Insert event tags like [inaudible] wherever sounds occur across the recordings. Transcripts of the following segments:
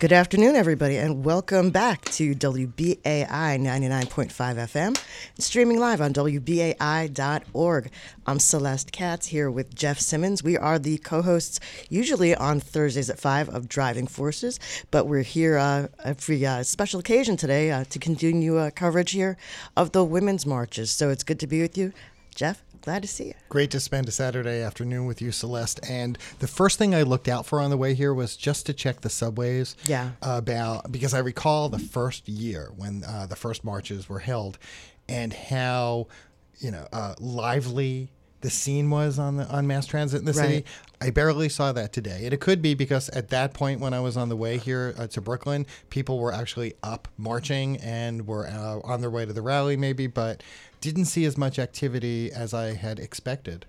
Good afternoon, everybody, and welcome back to WBAI 99.5 FM, streaming live on WBAI.org. I'm Celeste Katz here with Jeff Simmons. We are the co hosts, usually on Thursdays at 5 of Driving Forces, but we're here uh, for a uh, special occasion today uh, to continue uh, coverage here of the women's marches. So it's good to be with you, Jeff. Glad to see you. Great to spend a Saturday afternoon with you, Celeste. And the first thing I looked out for on the way here was just to check the subways. Yeah. About because I recall the first year when uh, the first marches were held, and how you know uh, lively the scene was on the on mass transit in the Right. city. I barely saw that today, and it could be because at that point when I was on the way here uh, to Brooklyn, people were actually up marching and were uh, on their way to the rally, maybe, but didn't see as much activity as I had expected.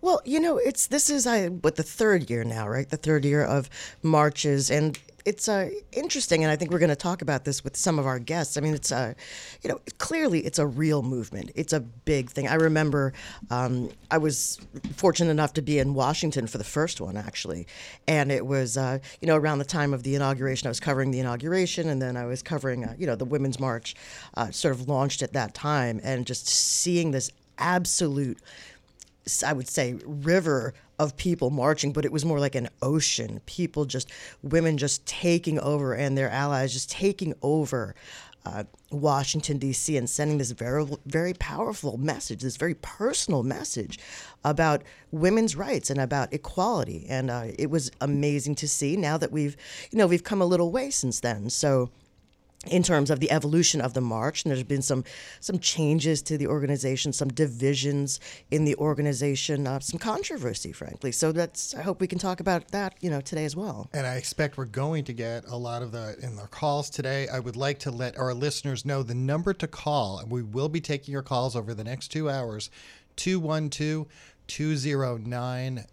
Well, you know, it's this is I what the third year now, right? The third year of marches, and it's uh, interesting, and I think we're going to talk about this with some of our guests. I mean, it's uh, you know, clearly it's a real movement. It's a big thing. I remember um, I was fortunate enough to be in Washington for the first one, actually, and it was uh, you know around the time of the inauguration. I was covering the inauguration, and then I was covering uh, you know the Women's March, uh, sort of launched at that time, and just seeing this absolute I would say river of people marching, but it was more like an ocean. People just, women just taking over and their allies just taking over uh, Washington, D.C., and sending this very, very powerful message, this very personal message about women's rights and about equality. And uh, it was amazing to see now that we've, you know, we've come a little way since then. So, in terms of the evolution of the march, and there's been some some changes to the organization, some divisions in the organization, uh, some controversy, frankly. So that's I hope we can talk about that, you know, today as well. And I expect we're going to get a lot of the in our calls today. I would like to let our listeners know the number to call, and we will be taking your calls over the next two hours 212 209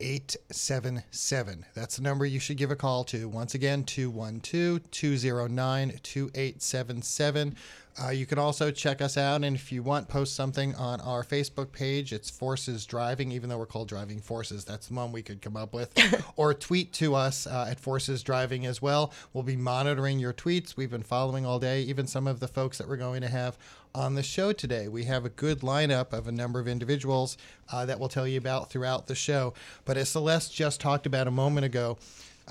2877. That's the number you should give a call to. Once again, 212 209 2877. Uh, you can also check us out, and if you want, post something on our Facebook page. It's Forces Driving, even though we're called Driving Forces. That's the one we could come up with. [laughs] or tweet to us uh, at Forces Driving as well. We'll be monitoring your tweets. We've been following all day, even some of the folks that we're going to have on the show today. We have a good lineup of a number of individuals uh, that we'll tell you about throughout the show. But as Celeste just talked about a moment ago,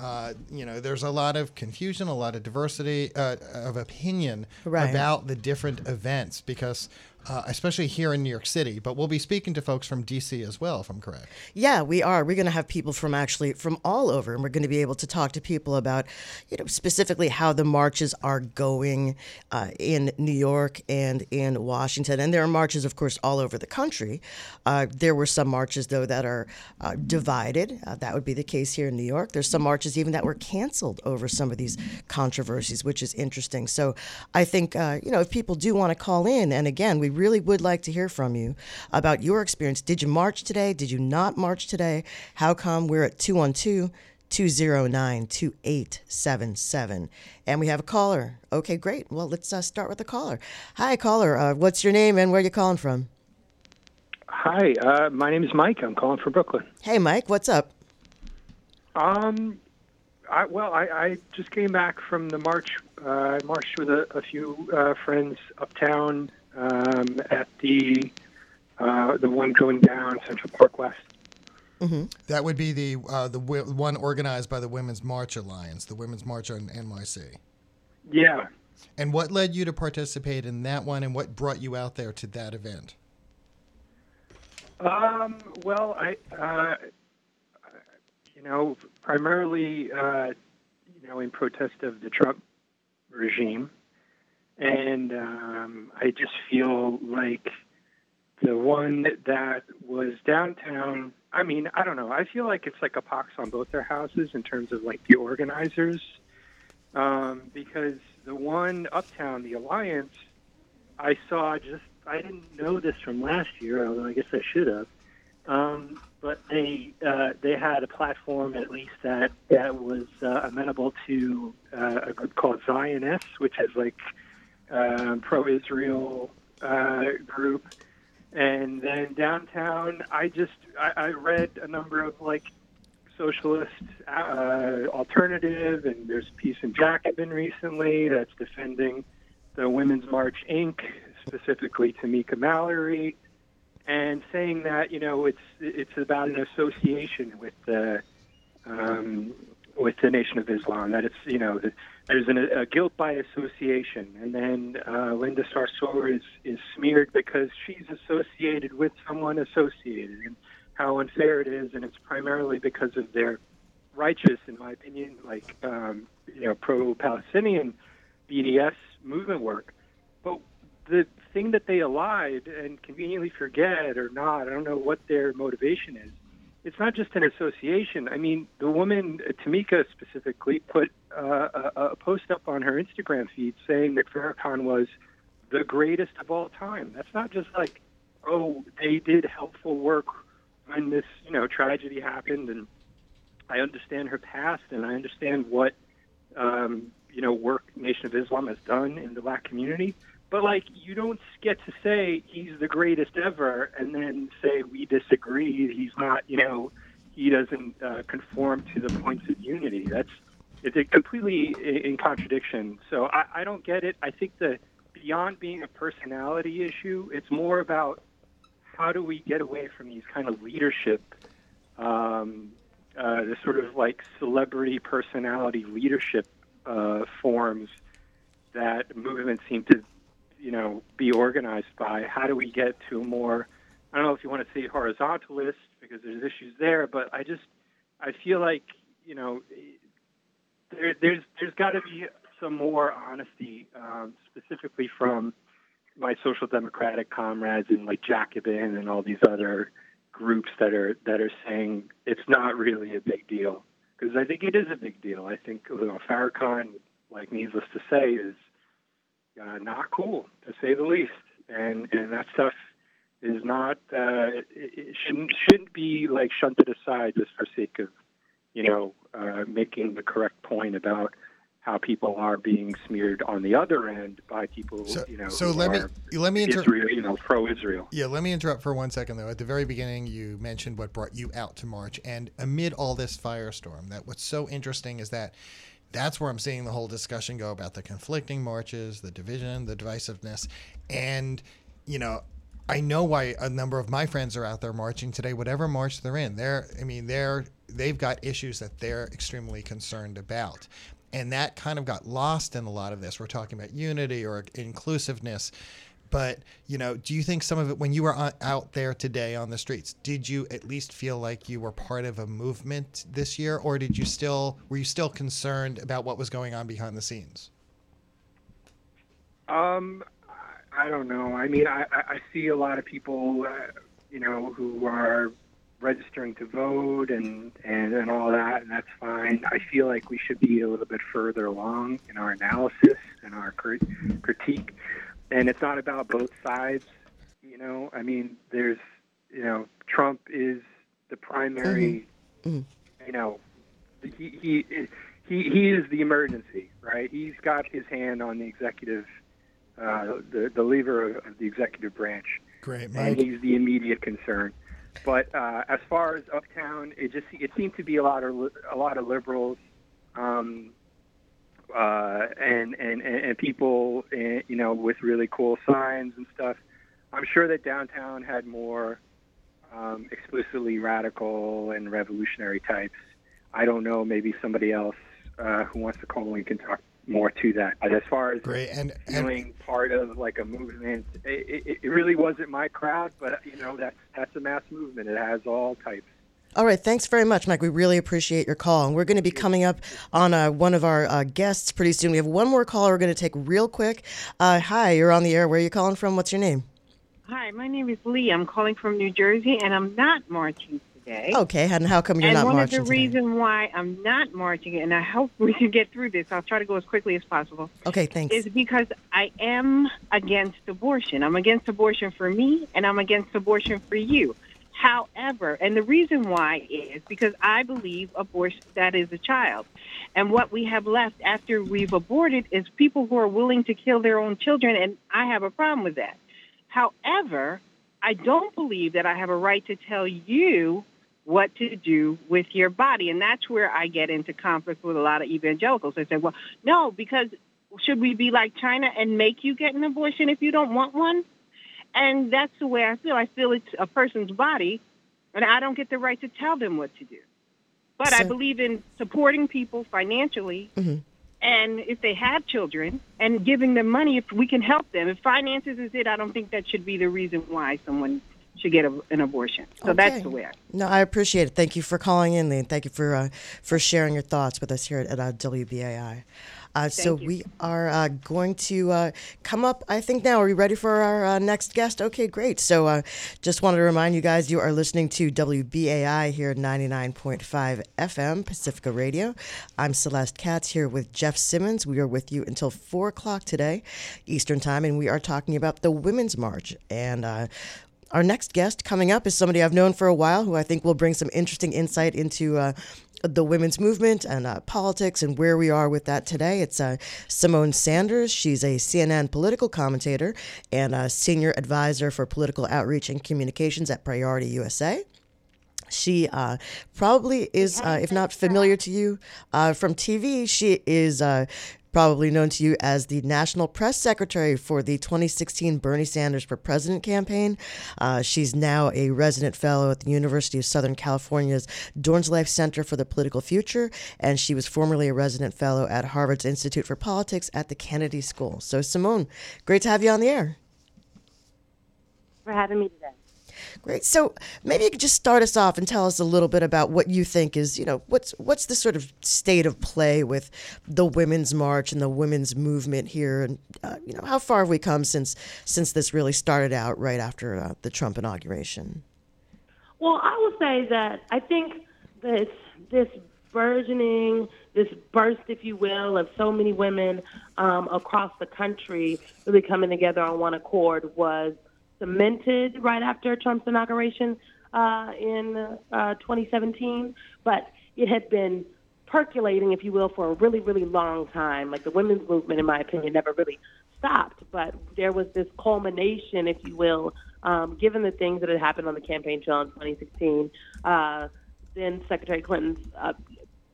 uh, you know, there's a lot of confusion, a lot of diversity uh, of opinion Right. about the different events because, uh, especially here in New York City, but we'll be speaking to folks from DC as well, if I'm correct. Yeah, we are. We're going to have people from actually from all over, and we're going to be able to talk to people about, you know, specifically how the marches are going uh, in New York and in Washington. And there are marches, of course, all over the country. Uh, there were some marches though that are uh, divided. Uh, that would be the case here in New York. There's some marches even that were canceled over some of these controversies, which is interesting. So I think uh, you know if people do want to call in, and again, we really would like to hear from you about your experience. Did you march today? Did you not march today? How come we're at 212 209 2877? And we have a caller. Okay, great. Well, let's uh, start with the caller. Hi, caller. Uh, what's your name and where are you calling from? Hi, uh, my name is Mike. I'm calling for Brooklyn. Hey, Mike, what's up? Um, I, well, I, I just came back from the march. Uh, I marched with a, a few uh, friends uptown um, at the uh, the one going down Central Park West. That would be the uh, the wi- one organized by the Women's March Alliance, the Women's March on NYC. Yeah. And what led you to participate in that one, and what brought you out there to that event? Um, well, I, uh, you know, primarily, uh, you know, in protest of the Trump regime, and um, I just feel like the one that was downtown. I mean, I don't know. I feel like it's like a pox on both their houses in terms of like the organizers, um, because the one uptown, the Alliance, I saw just I didn't know this from last year, although I guess I should have. Um, but they uh, they had a platform at least that that was uh, amenable to uh, a group called Zioness, which is like um, pro-Israel uh, group. And then downtown, I just I, I read a number of like socialist uh, alternative, and there's a piece in Jacobin recently that's defending the Women's March Inc., specifically Tamika Mallory, and saying that you know it's it's about an association with the um, with the Nation of Islam. That it's you know that there's an, a guilt by association, and then uh, Linda Sarsour is is smeared because she's associated with someone associated, and how unfair it is, and it's primarily because of their righteous, in my opinion, like um, you know pro-Palestinian BDS movement work. But the thing that they allied and conveniently forget or not, I don't know what their motivation is. It's not just an association. I mean, the woman, Tamika specifically, put uh, a, a post up on her Instagram feed saying that Farrakhan was the greatest of all time. That's not just like, oh, they did helpful work when this, you know, tragedy happened, and I understand her past, and I understand what, um, you know, work Nation of Islam has done in the black community. But like, you don't get to say he's the greatest ever, and then say we disagree. He's not, you know, he doesn't uh, conform to the points of unity. That's it's a completely in contradiction. So I, I don't get it. I think that beyond being a personality issue, it's more about how do we get away from these kind of leadership, um, uh, the sort of like celebrity personality leadership uh, forms that movements seem to, you know, be organized by. How do we get to a more, I don't know if you want to say horizontalist because there's issues there, but I just, I feel like, you know, there, there's there's got to be some more honesty, um, specifically from my social democratic comrades and like Jacobin and all these other groups that are that are saying it's not really a big deal because I think it is a big deal. I think you know, Farrakhan, like needless to say, is uh, not cool to say the least, and and that stuff is not uh, it, shouldn't shouldn't be like shunted aside just for sake of you know uh, making the correct point about how people are being smeared on the other end by people, So, you know, so let me let me inter- Israel, you know, pro-Israel. Yeah, let me interrupt for one second though. At the very beginning, you mentioned what brought you out to march, and amid all this firestorm, that what's so interesting is that that's where I'm seeing the whole discussion go about the conflicting marches, the division, the divisiveness, and you know. I know why a number of my friends are out there marching today. Whatever march they're in, they're I mean they're they've got issues that they're extremely concerned about, and that kind of got lost in a lot of this. We're talking about unity or inclusiveness, but you know, do you think some of it when you were on, out there today on the streets, did you at least feel like you were part of a movement this year, or did you still were you still concerned about what was going on behind the scenes? Um, I don't know. I mean, I, I I see a lot of people, uh, you know, who are registering to vote and, and and all that, and that's fine. I feel like we should be a little bit further along in our analysis and our crit- critique, and it's not about both sides. You know, I mean, there's, you know, Trump is the primary, Mhm. you know, he he he he is the emergency, right? He's got his hand on the executive uh, the the lever of, of the executive branch, Great, and he's the immediate concern. But uh, as far as uptown, it just it seemed to be a lot of a lot of liberals, um, uh, and, and and people, eh, you know, with really cool signs and stuff. I'm sure that downtown had more um, explicitly radical and revolutionary types. I don't know. Maybe somebody else uh, who wants to call in can talk more to that. But as far as Great, and and part of like a movement. It, it, it really wasn't my crowd, but you know that's that's a mass movement. It has all types. All right, thanks very much, Mike. We really appreciate your call. And we're going to be coming up on uh, one of our uh, guests pretty soon. We have one more call we're going to take real quick. Uh, hi, you're on the air. Where are you calling from? What's your name? Hi, my name is Lee. I'm calling from New Jersey, and I'm not marching today. Okay, and how come you're and not one marching of the reasons why I'm not marching, and I hope we can get through this, I'll try to go as quickly as possible, Okay, thanks. is because I am against abortion. I'm against abortion for me, and I'm against abortion for you. However, and the reason why is because I believe abortion that is a child. And what we have left after we've aborted is people who are willing to kill their own children, and I have a problem with that. However, I don't believe that I have a right to tell you what to do with your body. And that's where I get into conflict with a lot of evangelicals. They say, well, no, because should we be like China and make you get an abortion if you don't want one? And that's the way I feel. I feel it's a person's body, and I don't get the right to tell them what to do. But so, I believe in supporting people financially. Mm-hmm. And if they have children and giving them money, if we can help them, if finances is it, I don't think that should be the reason why someone should get a, an abortion. So okay. that's the way. I no, I appreciate it. Thank you for calling in, and thank you for uh, for sharing your thoughts with us here at, at uh, WBAI. Uh, so you. we are uh, going to uh, come up, I think, now. Are you ready for our uh, next guest? Okay, great. So uh, just wanted to remind you guys you are listening to WBAI here at 99.5 FM, Pacifica Radio. I'm Celeste Katz here with Jeff Simmons. We are with you until 4 o'clock today, Eastern Time, and we are talking about the Women's March. And uh, our next guest coming up is somebody I've known for a while who I think will bring some interesting insight into uh, the women's movement and uh, politics and where we are with that today. It's uh, Symone Sanders. She's a CNN political commentator and a senior advisor for political outreach and communications at Priority USA. She uh, probably is, uh, if not familiar to you uh, from TV, she is uh, probably known to you as the National Press Secretary for the 2016 Bernie Sanders for President campaign. Uh, she's now a resident fellow at the University of Southern California's Dornsife Life Center for the Political Future, and she was formerly a resident fellow at Harvard's Institute for Politics at the Kennedy School. So, Symone, great to have you on the air. For having me today. Great. So maybe you could just start us off and tell us a little bit about what you think is, you know, what's what's the sort of state of play with the women's march and the women's movement here, and uh, you know, how far have we come since since this really started out right after uh, the Trump inauguration? Well, I will say that I think this this burgeoning, this burst, if you will, of so many women um, across the country really coming together on one accord was cemented right after Trump's inauguration uh, in uh, 2017, but it had been percolating, if you will, for a really, really long time. Like the women's movement, in my opinion, never really stopped, but there was this culmination, if you will, um, given the things that had happened on the campaign trail in 2016. Uh, then Secretary Clinton's uh,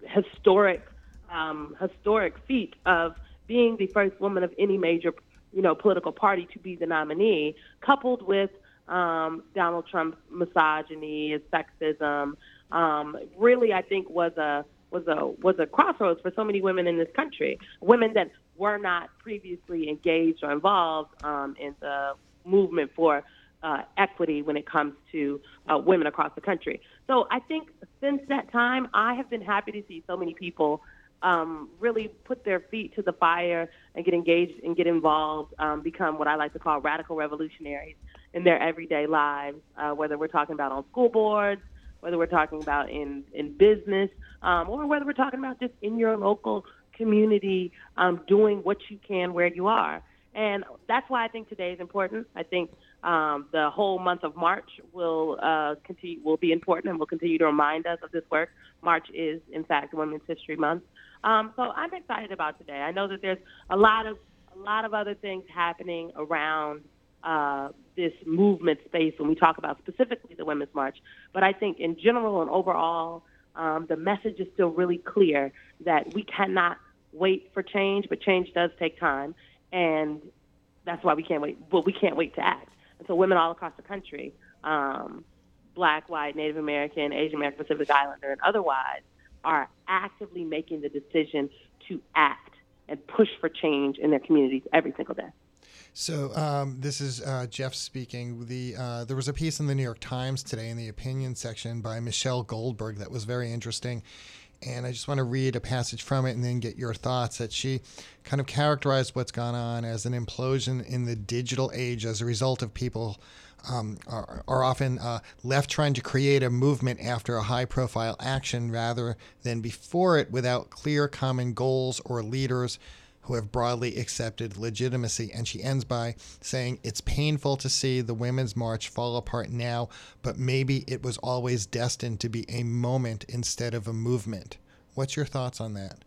historic, um, historic feat of being the first woman of any major you know, political party to be the nominee, coupled with um, Donald Trump's misogyny, his sexism, um, really, I think was a was a was a crossroads for so many women in this country, women that were not previously engaged or involved um, in the movement for uh, equity when it comes to uh, women across the country. So I think since that time, I have been happy to see so many people um, really put their feet to the fire and get engaged and get involved, um, become what I like to call radical revolutionaries in their everyday lives, uh, whether we're talking about on school boards, whether we're talking about in, in business, um, or whether we're talking about just in your local community, um, doing what you can where you are. And that's why I think today is important. I think um, the whole month of March will uh, continue will be important and will continue to remind us of this work. March is, in fact, Women's History Month, um, so I'm excited about today. I know that there's a lot of a lot of other things happening around uh, this movement space when we talk about specifically the Women's March. But I think in general and overall, um, the message is still really clear that we cannot wait for change, but change does take time, and that's why we can't wait. But we can't wait to act. And so, women all across the country, um, Black, White, Native American, Asian American, Pacific Islander, and otherwise, are actively making the decision to act and push for change in their communities every single day. So um, this is uh, Jeff speaking. The uh, there was a piece in the New York Times today in the opinion section by Michelle Goldberg that was very interesting, and I just want to read a passage from it and then get your thoughts. That she kind of characterized what's gone on as an implosion in the digital age as a result of people um, are, are, often uh, left trying to create a movement after a high profile action rather than before it without clear common goals or leaders who have broadly accepted legitimacy. And she ends by saying, It's painful to see the Women's March fall apart now, but maybe it was always destined to be a moment instead of a movement. What's your thoughts on that?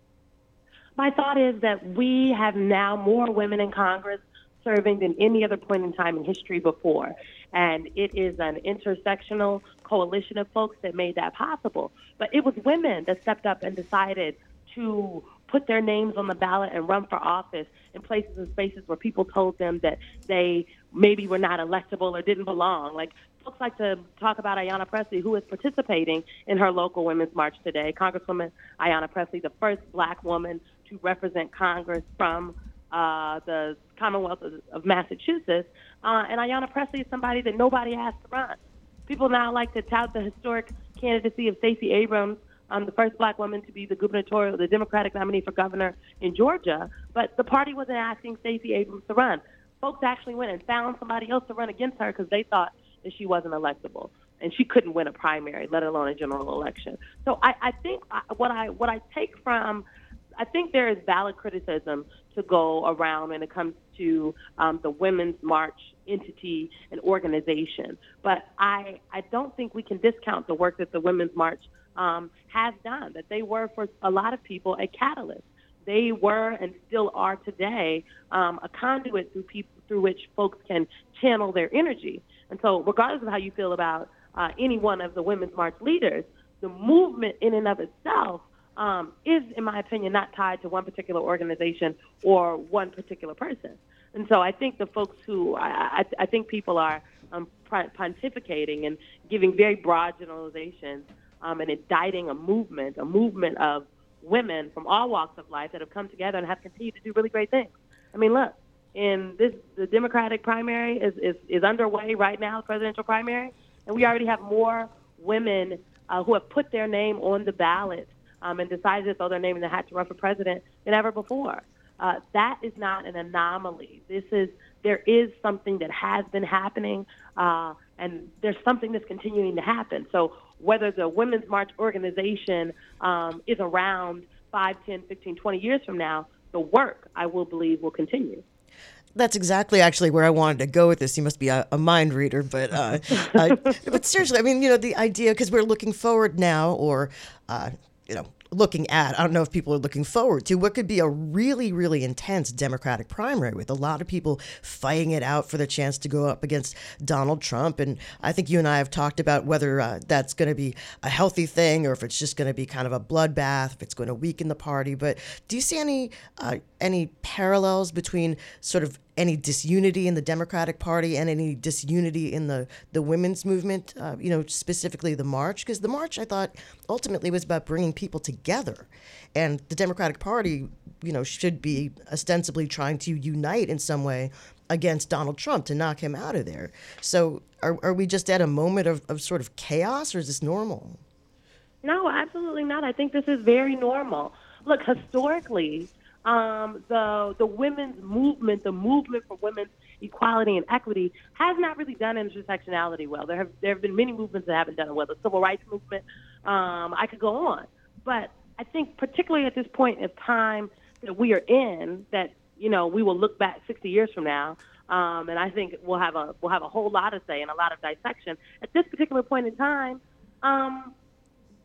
My thought is that we have now more women in Congress serving than any other point in time in history before. And it is an intersectional coalition of folks that made that possible. But it was women that stepped up and decided to put their names on the ballot and run for office in places and spaces where people told them that they maybe were not electable or didn't belong. Like folks like to talk about Ayanna Pressley, who is participating in her local Women's March today. Congresswoman Ayanna Pressley, the first black woman to represent Congress from uh, the Commonwealth of, of Massachusetts. Uh, and Ayanna Pressley is somebody that nobody asked to run. People now like to tout the historic candidacy of Stacey Abrams, um, the first black woman to be the gubernatorial, the Democratic nominee for governor in Georgia. But the party wasn't asking Stacey Abrams to run. Folks actually went and found somebody else to run against her because they thought that she wasn't electable and she couldn't win a primary, let alone a general election. So I, I think what I what I take from I think there is valid criticism to go around when it comes to um, the Women's March entity and organization. But I, I don't think we can discount the work that the Women's March um, has done, that they were for a lot of people a catalyst. They were and still are today um, a conduit through, people, through which folks can channel their energy. And so, regardless of how you feel about uh, any one of the Women's March leaders, the movement in and of itself um, is, in my opinion, not tied to one particular organization or one particular person. And so I think the folks who, I, I, I think people are um, pontificating and giving very broad generalizations um, and indicting a movement, a movement of women from all walks of life that have come together and have continued to do really great things. I mean, look, in this, the Democratic primary is, is, is underway right now, presidential primary, and we already have more women uh, who have put their name on the ballot um, and decided to throw their name in the hat to run for president than ever before. Uh, that is not an anomaly. This is there is something that has been happening, uh, and there's something that's continuing to happen. So whether the Women's March organization um, is around 5, 10, 15, 20 years from now, the work I will believe will continue that's exactly actually where I wanted to go with this. You must be a, a mind reader, but uh, uh, [laughs] but seriously, I mean, you know, the idea because we're looking forward now, or uh, you know, looking at, I don't know if people are looking forward to what could be a really, really intense Democratic primary with a lot of people fighting it out for the chance to go up against Donald Trump. And I think you and I have talked about whether uh, that's going to be a healthy thing or if it's just going to be kind of a bloodbath, if it's going to weaken the party. But do you see any uh, any parallels between sort of any disunity in the Democratic Party and any disunity in the, the women's movement, uh, you know, specifically the march? Because the march, I thought, ultimately was about bringing people together. And the Democratic Party, you know, should be ostensibly trying to unite in some way against Donald Trump to knock him out of there. So are, are we just at a moment of, of sort of chaos or is this normal? No, absolutely not. I think this is very normal. Look, historically, um, the the women's movement, the movement for women's equality and equity, has not really done intersectionality well. There have there have been many movements that haven't done it well. The civil rights movement, um, I could go on, but I think particularly at this point of time that we are in, that you know we will look back 60 years from now, um, and I think we'll have a we'll have a whole lot to say and a lot of dissection. At this particular point in time, um,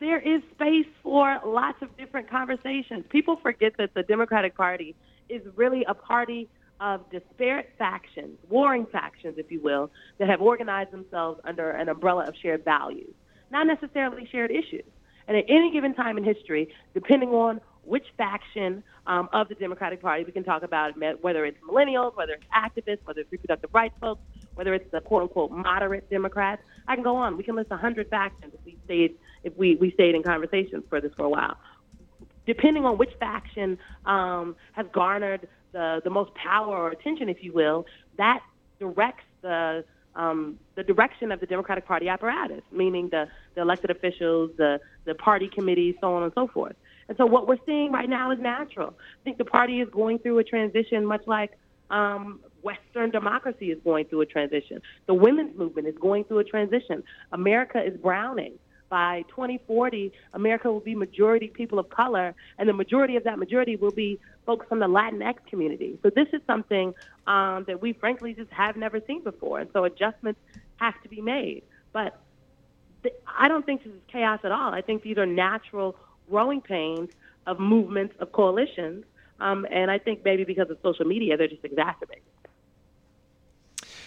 there is space for lots of different conversations. People forget that the Democratic Party is really a party of disparate factions, warring factions, if you will, that have organized themselves under an umbrella of shared values, not necessarily shared issues. And at any given time in history, depending on which faction um, of the Democratic Party, we can talk about whether it's millennials, whether it's activists, whether it's reproductive rights folks, whether it's the quote unquote moderate Democrats. I can go on. We can list 100 factions if we stayed if we, we stayed in conversations for this for a while. Depending on which faction um, has garnered the, the most power or attention, if you will, that directs the um, the direction of the Democratic Party apparatus, meaning the, the elected officials, the, the party committees, so on and so forth. And so what we're seeing right now is natural. I think the party is going through a transition, much like um, Western democracy is going through a transition. The women's movement is going through a transition. America is browning by 2040, America will be majority people of color, and the majority of that majority will be folks from the Latinx community. So this is something um, that we frankly just have never seen before, and so adjustments have to be made. But th- I don't think this is chaos at all. I think these are natural growing pains of movements, of coalitions, um, and I think maybe because of social media, they're just exacerbated.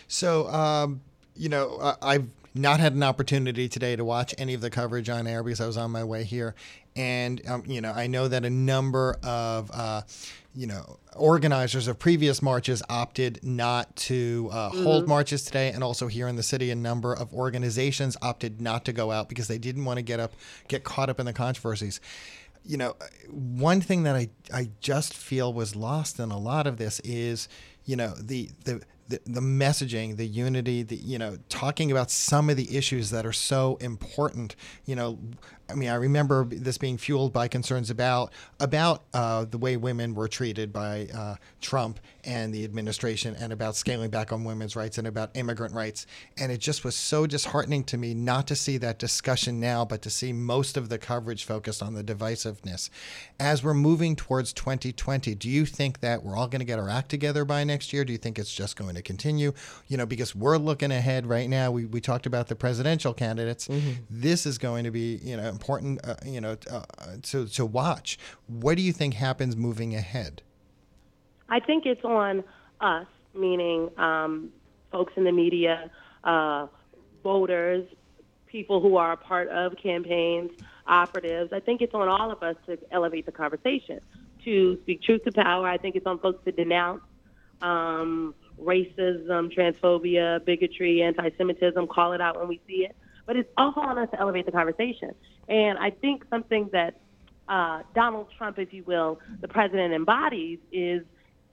So, um, you know, I've not had an opportunity today to watch any of the coverage on air because I was on my way here. And, um, you know, I know that a number of, uh, you know, organizers of previous marches opted not to uh, mm-hmm. hold marches today. And also here in the city, a number of organizations opted not to go out because they didn't want to get up, get caught up in the controversies you know, one thing that I, I just feel was lost in a lot of this is, you know, the, the, the, the messaging, the unity, the you know, talking about some of the issues that are so important. You know, I mean, I remember this being fueled by concerns about about uh, the way women were treated by uh, Trump and the administration, and about scaling back on women's rights and about immigrant rights. And it just was so disheartening to me not to see that discussion now, but to see most of the coverage focused on the divisiveness. As we're moving towards 2020, do you think that we're all going to get our act together by next year? Do you think it's just going to continue? You know, because we're looking ahead right now. We we talked about the presidential candidates. Mm-hmm. This is going to be you know important, uh, you know, uh, to to watch. What do you think happens moving ahead? I think it's on us, meaning um, folks in the media, uh, voters, people who are a part of campaigns, operatives. I think it's on all of us to elevate the conversation, to speak truth to power. I think it's on folks to denounce um, racism, transphobia, bigotry, anti-Semitism, call it out when we see it. But it's also on us to elevate the conversation. And I think something that uh, Donald Trump, if you will, the president embodies is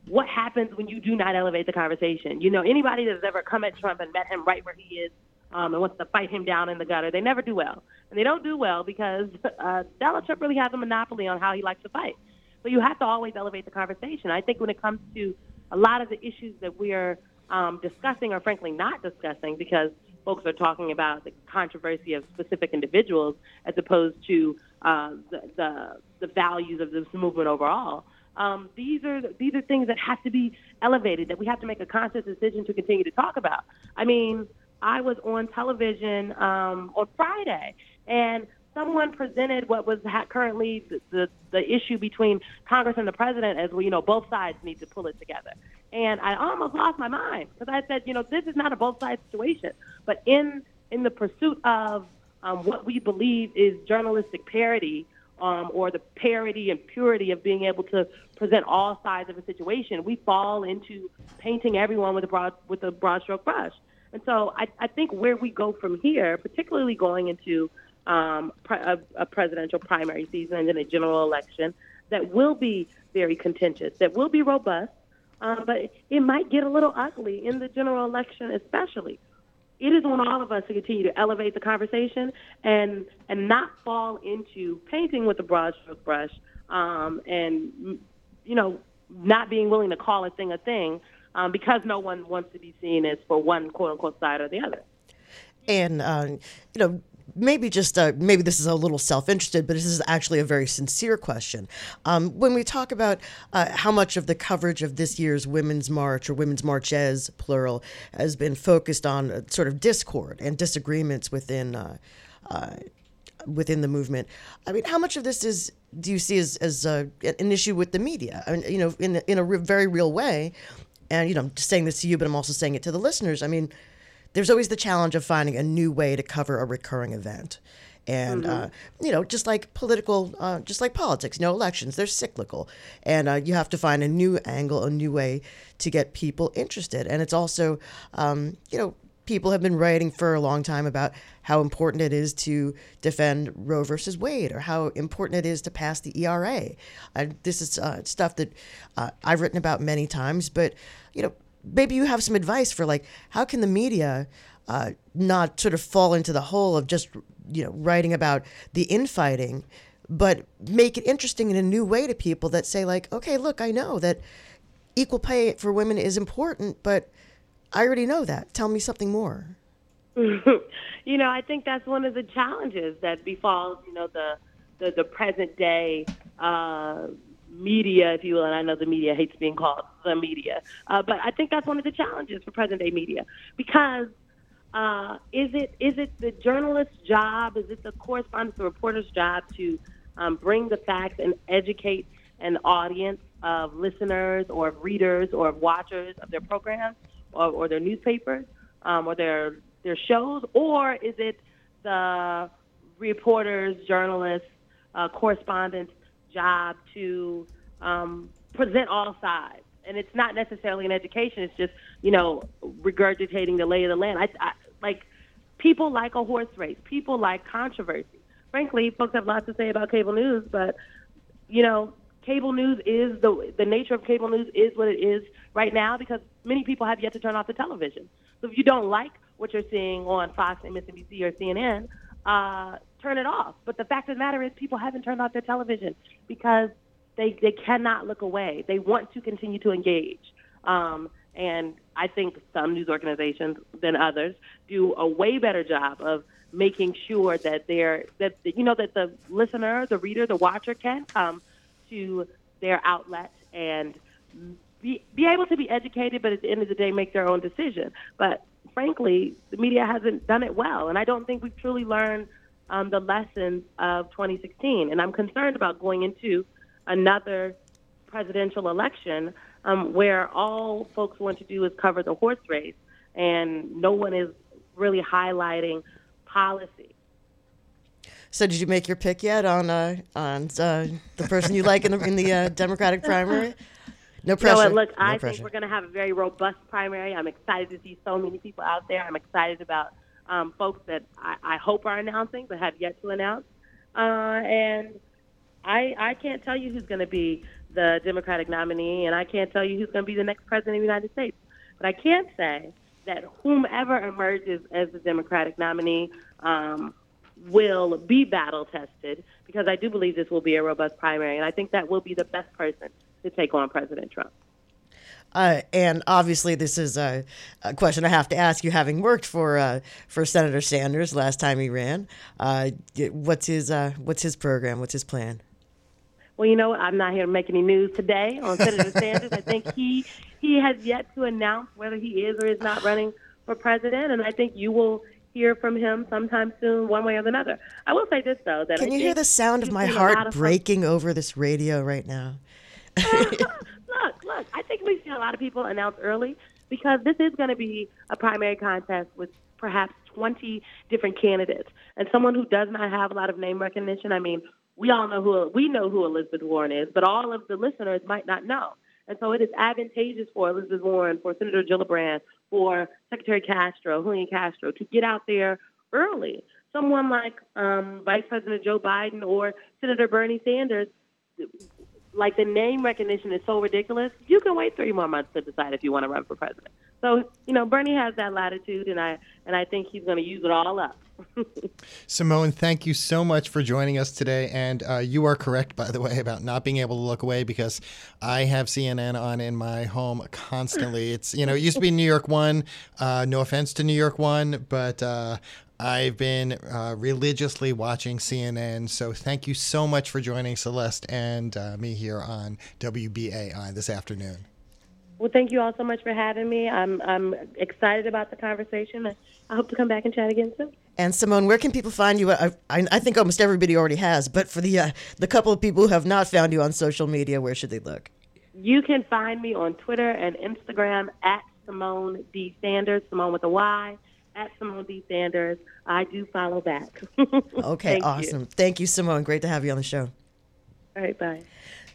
what happens when you do not elevate the conversation. You know, anybody that's ever come at Trump and met him right where he is um, and wants to fight him down in the gutter, they never do well. And they don't do well because uh, Donald Trump really has a monopoly on how he likes to fight. But you have to always elevate the conversation. I think when it comes to a lot of the issues that we are um, discussing or frankly not discussing because folks are talking about the controversy of specific individuals as opposed to uh, the, the, the values of this movement overall. Um, these are these are things that have to be elevated that we have to make a conscious decision to continue to talk about. I mean, I was on television um, on Friday, and someone presented what was currently the, the, the issue between Congress and the president as well. You know, both sides need to pull it together. And I almost lost my mind because I said, you know, this is not a both sides situation. But in in the pursuit of um, what we believe is journalistic parity, um, or the parity and purity of being able to present all sides of a situation, we fall into painting everyone with a broad with a broad stroke brush. And so I, I think where we go from here, particularly going into um, a, a presidential primary season and then a general election, that will be very contentious, that will be robust, um, but it might get a little ugly in the general election, especially. It is on all of us to continue to elevate the conversation and and not fall into painting with a broad stroke brush um, and you know not being willing to call a thing a thing um, because no one wants to be seen as for one quote unquote side or the other. And uh, you know, maybe just uh, maybe this is a little self-interested, but this is actually a very sincere question. Um, when we talk about uh, how much of the coverage of this year's Women's March or Women's Marches, plural, has been focused on uh, sort of discord and disagreements within uh, uh, within the movement. I mean, how much of this is do you see as, as uh, an issue with the media? I mean, you know, in in a re- very real way. And you know, I'm just saying this to you, but I'm also saying it to the listeners. I mean there's always the challenge of finding a new way to cover a recurring event. And, mm-hmm. uh, you know, just like political, uh, just like politics, you know, elections, they're cyclical. And uh, you have to find a new angle, a new way to get people interested. And it's also, um, you know, people have been writing for a long time about how important it is to defend Roe versus Wade or how important it is to pass the ERA. this is uh, stuff that uh, I've written about many times, but, you know, maybe you have some advice for like how can the media uh, not sort of fall into the hole of just you know writing about the infighting, but make it interesting in a new way to people that say like, okay, look, I know that equal pay for women is important, but I already know that. Tell me something more. [laughs] you know, I think that's one of the challenges that befalls you know the the, the present day. Uh, media, if you will, and I know the media hates being called the media, uh, but I think that's one of the challenges for present day media because uh, is it is it the journalist's job, is it the correspondent, the reporter's job to um, bring the facts and educate an audience of listeners or of readers or of watchers of their programs, or, or their newspapers um, or their their shows, or is it the reporters, journalists, uh, correspondents' job to um, present all sides? And it's not necessarily an education; it's just you know regurgitating the lay of the land. I, I like people like a horse race. People like controversy. Frankly, folks have lots to say about cable news, but you know, cable news is the the nature of cable news is what it is right now because many people have yet to turn off the television. So if you don't like what you're seeing on Fox, MSNBC, or CNN, uh, turn it off. But the fact of the matter is, people haven't turned off their television because they they cannot look away. They want to continue to engage. Um, and I think some news organizations than others do a way better job of making sure that they're that you know that the listener, the reader, the watcher can come to their outlet and be be able to be educated, but at the end of the day, make their own decision. But frankly, the media hasn't done it well, and I don't think we've truly learned um, the lessons of 2016. And I'm concerned about going into another presidential election um, where all folks want to do is cover the horse race, and no one is really highlighting policy. So, did you make your pick yet on uh, on uh, the person you like in the, in the uh, Democratic primary? No pressure. You know look, no I pressure. think we're going to have a very robust primary. I'm excited to see so many people out there. I'm excited about um, folks that I, I hope are announcing but have yet to announce. Uh, and I I can't tell you who's going to be the Democratic nominee, and I can't tell you who's going to be the next president of the United States. But I can say that whomever emerges as the Democratic nominee um, will be battle tested because I do believe this will be a robust primary, and I think that will be the best person to take on President Trump. Uh, and obviously, this is a, a, question I have to ask you, having worked for uh, for Senator Sanders last time he ran. Uh, what's his uh, What's his program? What's his plan? Well, you know? I'm not here to make any news today on Senator [laughs] Sanders. I think he he has yet to announce whether he is or is not running for president, and I think you will hear from him sometime soon, one way or another. I will say this though: that can I you hear the sound of my heart breaking over this radio right now? [laughs] [laughs] look! I think we've seen a lot of people announce early because this is going to be a primary contest with perhaps 20 different candidates, and someone who does not have a lot of name recognition. I mean, we all know who we know who Elizabeth Warren is, but all of the listeners might not know. And so it is advantageous for Elizabeth Warren, for Senator Gillibrand, for Secretary Castro, Julian Castro, to get out there early. Someone like um, Vice President Joe Biden or Senator Bernie Sanders, like the name recognition is so ridiculous, you can wait three more months to decide if you want to run for president. So, you know, Bernie has that latitude, and I and I think he's going to use it all up. [laughs] Symone, thank you so much for joining us today. And uh, you are correct, by the way, about not being able to look away because I have CNN on in my home constantly. [laughs] It's, you know, it used to be New York One. Uh, no offense to New York One, but uh, I've been uh, religiously watching CNN. So thank you so much for joining Celeste and uh, me here on WBAI this afternoon. Well, thank you all so much for having me. I'm I'm excited about the conversation. I hope to come back and chat again soon. And Symone, where can people find you? I, I, I think almost everybody already has, but for the uh, the couple of people who have not found you on social media, where should they look? You can find me on Twitter and Instagram at Symone D Sanders, Symone with a Y, at Symone D Sanders. I do follow back. [laughs] okay, awesome. You. Thank you, Symone. Great to have you on the show. All right, bye.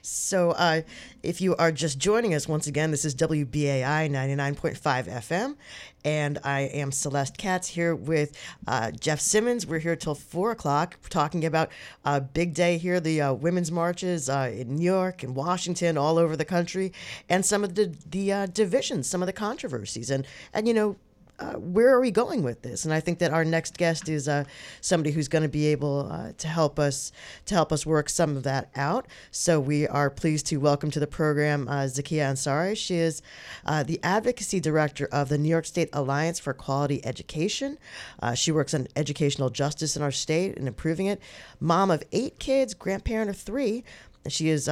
So, uh, if you are just joining us once again, this is WBAI 99.5 FM, and I am Celeste Katz here with uh, Jeff Simmons. We're here till 4 o'clock talking about a big day here the uh, women's marches uh, in New York and Washington, all over the country, and some of the, the uh, divisions, some of the controversies. And, and you know, uh, where are we going with this? And I think that our next guest is uh, somebody who's going to be able uh, to help us to help us work some of that out. So we are pleased to welcome to the program uh, Zakiyah Ansari. She is uh, the advocacy director of the New York State Alliance for Quality Education. Uh, she works on educational justice in our state and improving it. Mom of eight kids, grandparent of three. She is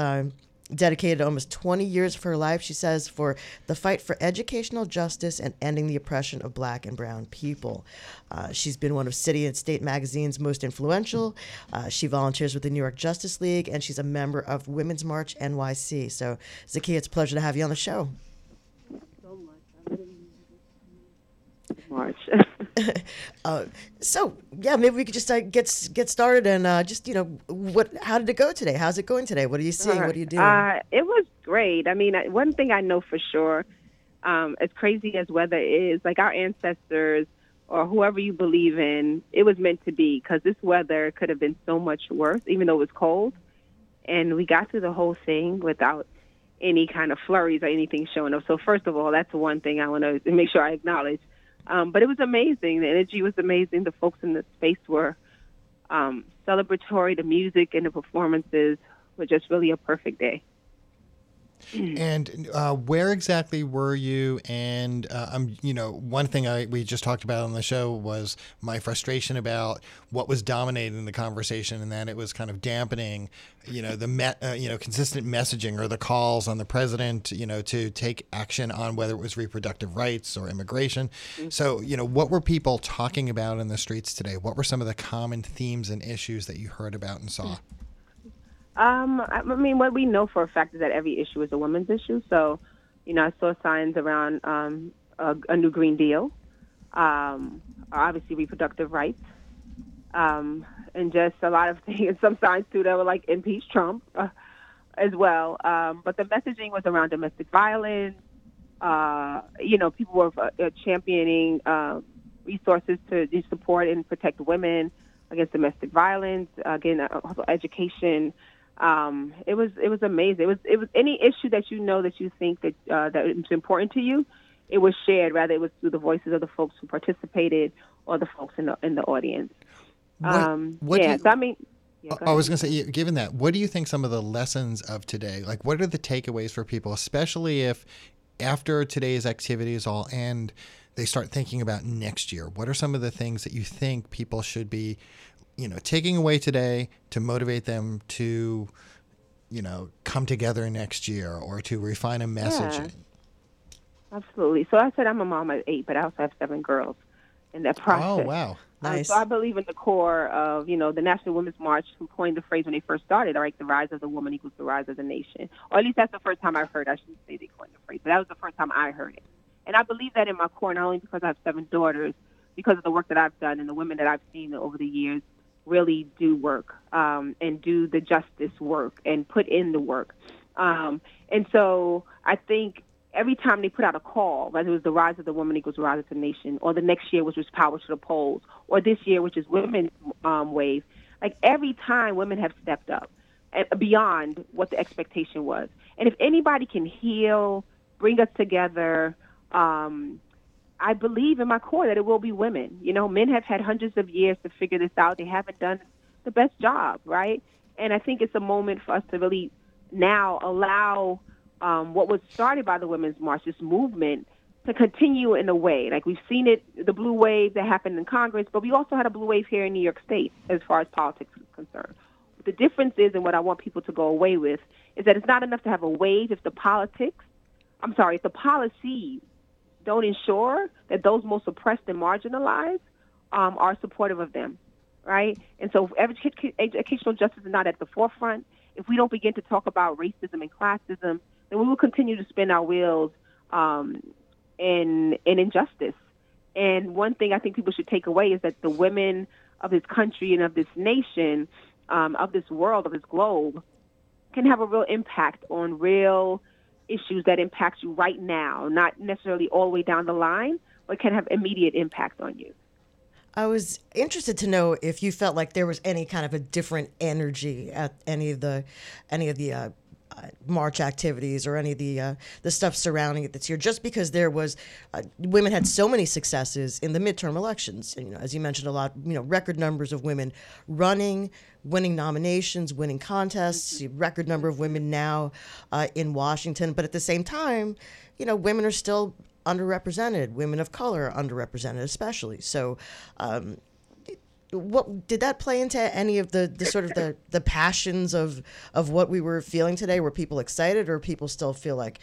dedicated almost 20 years of her life, she says, for the fight for educational justice and ending the oppression of black and brown people. Uh, she's been one of City and State magazine's most influential. Uh, she volunteers with the New York Justice League, and she's a member of Women's March NYC. So, Zakiyah, it's a pleasure to have you on the show. March. [laughs] [laughs] uh, so yeah, maybe we could just uh, get get started and uh, just you know what? How did it go today? How's it going today? What are you seeing? What are you doing? Uh, it was great. I mean, one thing I know for sure, um, as crazy as weather is, like our ancestors or whoever you believe in, it was meant to be because this weather could have been so much worse, even though it was cold. And we got through the whole thing without any kind of flurries or anything showing up. So first of all, that's one thing I want to make sure I acknowledge. Um, but it was amazing. The energy was amazing. The folks in the space were um, celebratory. The music and the performances were just really a perfect day. And uh, where exactly were you? And uh, um, you know, one thing I we just talked about on the show was my frustration about what was dominating the conversation, and that it was kind of dampening, you know, the me- uh, you know consistent messaging or the calls on the president, you know, to take action on whether it was reproductive rights or immigration. Mm-hmm. So, you know, what were people talking about in the streets today? What were some of the common themes and issues that you heard about and saw? Mm-hmm. Um, I mean, what we know for a fact is that every issue is a woman's issue. So, you know, I saw signs around um, a, a new Green Deal, um, obviously reproductive rights, um, and just a lot of [laughs] things. Some signs too that were like impeach Trump uh, as well. Um, but the messaging was around domestic violence. Uh, you know, people were uh, championing uh, resources to support and protect women against domestic violence, again, uh, education um, it was it was amazing. It was it was any issue that you know that you think that uh, that is important to you, it was shared. Rather, it was through the voices of the folks who participated or the folks in the in the audience. What, um, what yeah, you, so I mean. Yeah, I was going to say, given that, what do you think some of the lessons of today, like what are the takeaways for people, especially if after today's activities all end, they start thinking about next year? What are some of the things that you think people should be you know, taking away today to motivate them to, you know, come together next year or to refine a message. Yeah. Absolutely. So I said I'm a mom of eight, but I also have seven girls in that process. Oh wow. Nice. Um, so I believe in the core of, you know, the National Women's March, who coined the phrase when they first started, like the rise of the woman equals the rise of the nation. Or at least that's the first time I've heard. I shouldn't say they coined the phrase, but that was the first time I heard it. And I believe that in my core, not only because I have seven daughters, because of the work that I've done and the women that I've seen over the years really do work um, and do the justice work and put in the work. Um, and so I think every time they put out a call, whether it was the rise of the woman equals rise of the nation, or the next year, which was power to the polls, or this year, which is women's um, wave, like every time women have stepped up beyond what the expectation was. And if anybody can heal, bring us together, um, I believe in my core that it will be women. You know, men have had hundreds of years to figure this out. They haven't done the best job, right? And I think it's a moment for us to really now allow um, what was started by the Women's March, this movement, to continue in a way. Like we've seen it, the blue wave that happened in Congress, but we also had a blue wave here in New York State as far as politics is concerned. The difference is, and what I want people to go away with, is that it's not enough to have a wave if the politics, I'm sorry, if the policy don't ensure that those most oppressed and marginalized um, are supportive of them, right? And so, if educational justice is not at the forefront, if we don't begin to talk about racism and classism, then we will continue to spin our wheels um, in in injustice. And one thing I think people should take away is that the women of this country and of this nation, um, of this world, of this globe, can have a real impact on real issues that impact you right now, not necessarily all the way down the line, but can have immediate impact on you. I was interested to know if you felt like there was any kind of a different energy at any of the any of the uh, march activities or any of the uh, the stuff surrounding it this year. Just because there was uh, women had so many successes in the midterm elections, and, you know, as you mentioned, a lot, you know, record numbers of women running, winning nominations, winning contests, record number of women now uh, in Washington. But at the same time, you know, women are still underrepresented. Women of color are underrepresented, especially. So. Um, what did that play into any of the, the sort of the, the passions of of what we were feeling today? Were people excited, or people still feel like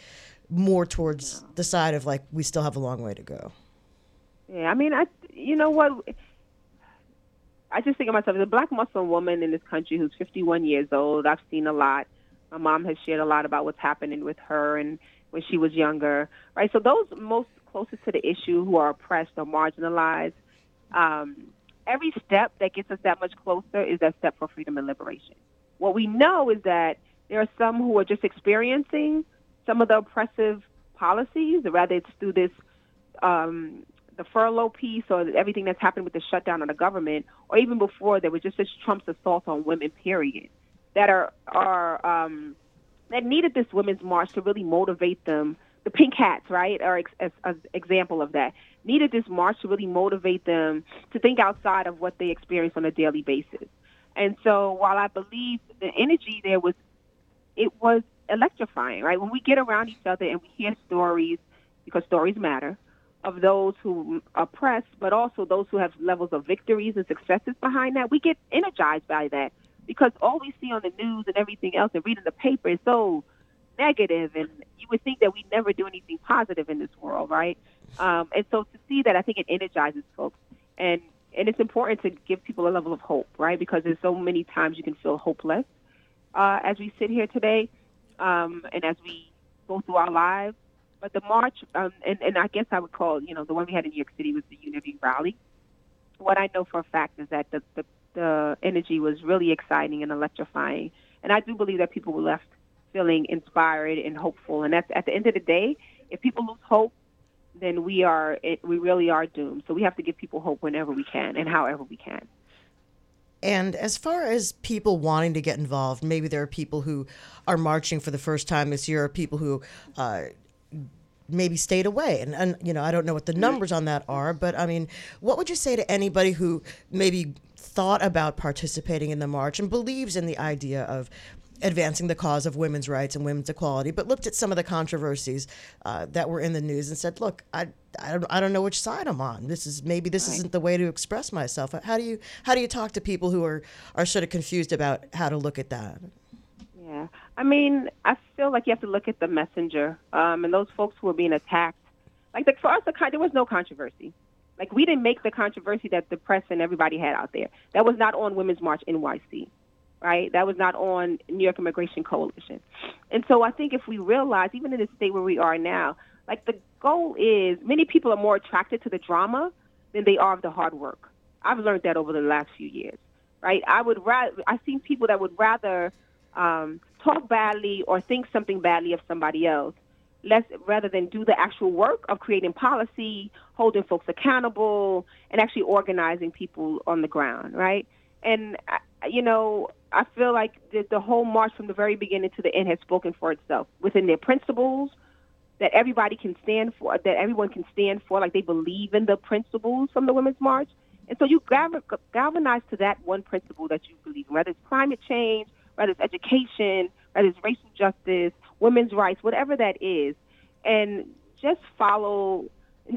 more towards the side of like we still have a long way to go? Yeah, I mean, I you know what. I just think of myself as a black Muslim woman in this country who's 51 years old. I've seen a lot. My mom has shared a lot about what's happening with her and when she was younger, right? So those most closest to the issue who are oppressed or marginalized, um, every step that gets us that much closer is that step for freedom and liberation. What we know is that there are some who are just experiencing some of the oppressive policies, rather it's through this um, the furlough piece or everything that's happened with the shutdown of the government, or even before there was just this Trump's assault on women, period, that are are um, that needed this women's march to really motivate them. The pink hats, right, are ex- an example of that. Needed this march to really motivate them to think outside of what they experience on a daily basis. And so, while I believe the energy there was, it was electrifying, right? When we get around each other and we hear stories, because stories matter, of those who oppress, but also those who have levels of victories and successes behind that, we get energized by that because all we see on the news and everything else and reading the paper is so negative, and you would think that we never do anything positive in this world, right? Um, and so to see that, I think it energizes folks, and and it's important to give people a level of hope, right? Because there's so many times you can feel hopeless uh, as we sit here today, um, and as we go through our lives. But the march, um, and, and I guess I would call, you know, the one we had in New York City was the Unity Rally. What I know for a fact is that the, the, the energy was really exciting and electrifying. And I do believe that people were left feeling inspired and hopeful. And that's at the end of the day, if people lose hope, then we are we really are doomed. So we have to give people hope whenever we can and however we can. And as far as people wanting to get involved, maybe there are people who are marching for the first time this year, or people who uh, maybe stayed away and, and you know i don't know what the numbers on that are but i mean what would you say to anybody who maybe thought about participating in the march and believes in the idea of advancing the cause of women's rights and women's equality, but looked at some of the controversies uh, that were in the news and said, "Look, I, I don't, I don't know which side I'm on. This is maybe this right. isn't the way to express myself." How do you how do you talk to people who are are sort of confused about how to look at that? Yeah, I mean, I feel like you have to look at the messenger, um, and those folks who are being attacked. Like the, for us, the, there was no controversy. Like we didn't make the controversy that the press and everybody had out there. That was not on Women's March NYC, right? That was not on New York Immigration Coalition. And so I think if we realize, even in the state where we are now, like the goal is many people are more attracted to the drama than they are of the hard work. I've learned that over the last few years, right? I would rather I've seen people that would rather um, talk badly or think something badly of somebody else, less rather than do the actual work of creating policy, holding folks accountable, and actually organizing people on the ground, right? And you know, I feel like the, the whole march from the very beginning to the end has spoken for itself within their principles that everybody can stand for, that everyone can stand for, like they believe in the principles from the Women's March. And so you galvanize to that one principle that you believe in, whether it's climate change, whether it's education, whether it's racial justice, women's rights, whatever that is, and just follow,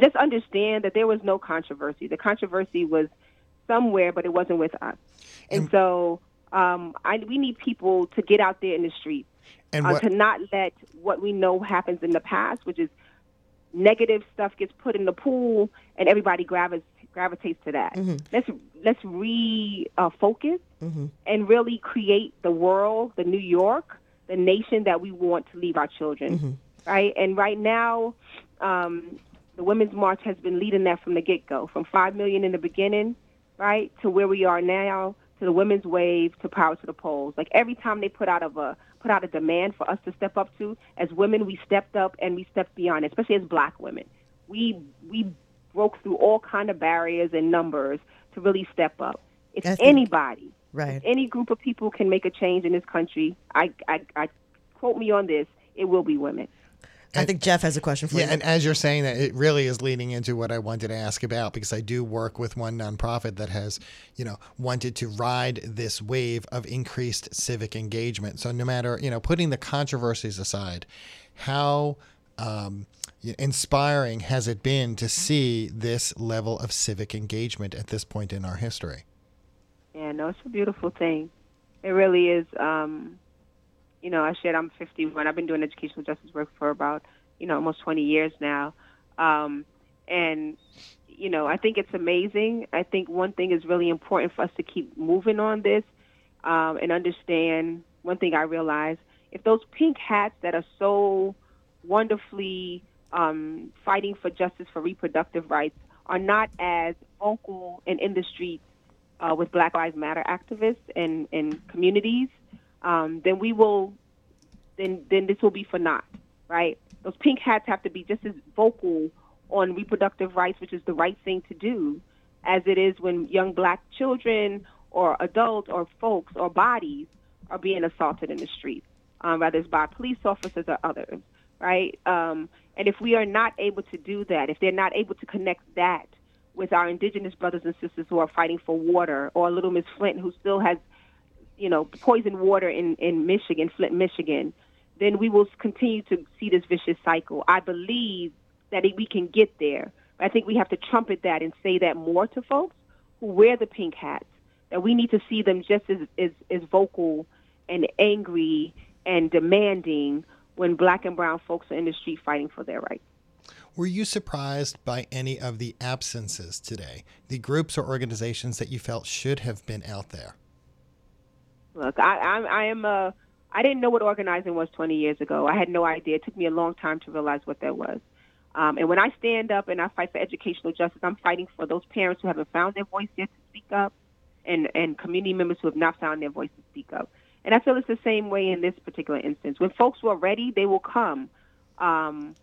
just understand that there was no controversy. The controversy was somewhere, but it wasn't with us. And, and so um, I, we need people to get out there in the streets and uh, to not let what we know happens in the past, which is negative stuff gets put in the pool and everybody gravitates gravitates to that. Mm-hmm. Let's let's refocus uh, mm-hmm. and really create the world, the New York, the nation that we want to leave our children. Mm-hmm. Right, and right now, um, the Women's March has been leading that from the get go, from five million in the beginning, right, to where we are now, to the Women's Wave, to Power to the Polls. Like every time they put out of a put out a demand for us to step up to, as women, we stepped up and we stepped beyond, especially as Black women. We we broke through all kind of barriers and numbers to really step up. If think, anybody, right. if any group of people can make a change in this country, I, I, I quote me on this, it will be women. I think Jeff has a question for you. yeah, you. and as you're saying that, it really is leading into what I wanted to ask about because I do work with one nonprofit that has, you know, wanted to ride this wave of increased civic engagement. So no matter, you know, putting the controversies aside, how um, inspiring has it been to see this level of civic engagement at this point in our history? Yeah, no, it's a beautiful thing. It really is. Um, you know, I said I'm 51. I've been doing educational justice work for about, you know, almost 20 years now. Um, and, you know, I think it's amazing. I think one thing is really important for us to keep moving on this um, and understand one thing I realize if those pink hats that are so wonderfully um, fighting for justice for reproductive rights are not as vocal and in the streets uh, with Black Lives Matter activists and, and communities, um, then we will, then then this will be for naught, right? Those pink hats have to be just as vocal on reproductive rights, which is the right thing to do, as it is when young black children or adults or folks or bodies are being assaulted in the streets, um, whether it's by police officers or others, right? Um, and if we are not able to do that, if they're not able to connect that with our indigenous brothers and sisters who are fighting for water, or little Miss Flint who still has, you know, poisoned water in, in Michigan, Flint, Michigan, then we will continue to see this vicious cycle. I believe that we can get there. I think we have to trumpet that and say that more to folks who wear the pink hats, that we need to see them just as, as, as vocal and angry and demanding when black and brown folks are in the street fighting for their rights. Were you surprised by any of the absences today, the groups or organizations that you felt should have been out there? Look, I, I, I am a. I didn't know what organizing was 20 years ago. I had no idea. It took me a long time to realize what that was. Um, and when I stand up and I fight for educational justice, I'm fighting for those parents who haven't found their voice yet to speak up, and and community members who have not found their voice to speak up. And I feel it's the same way in this particular instance. When folks were ready, they will come, um,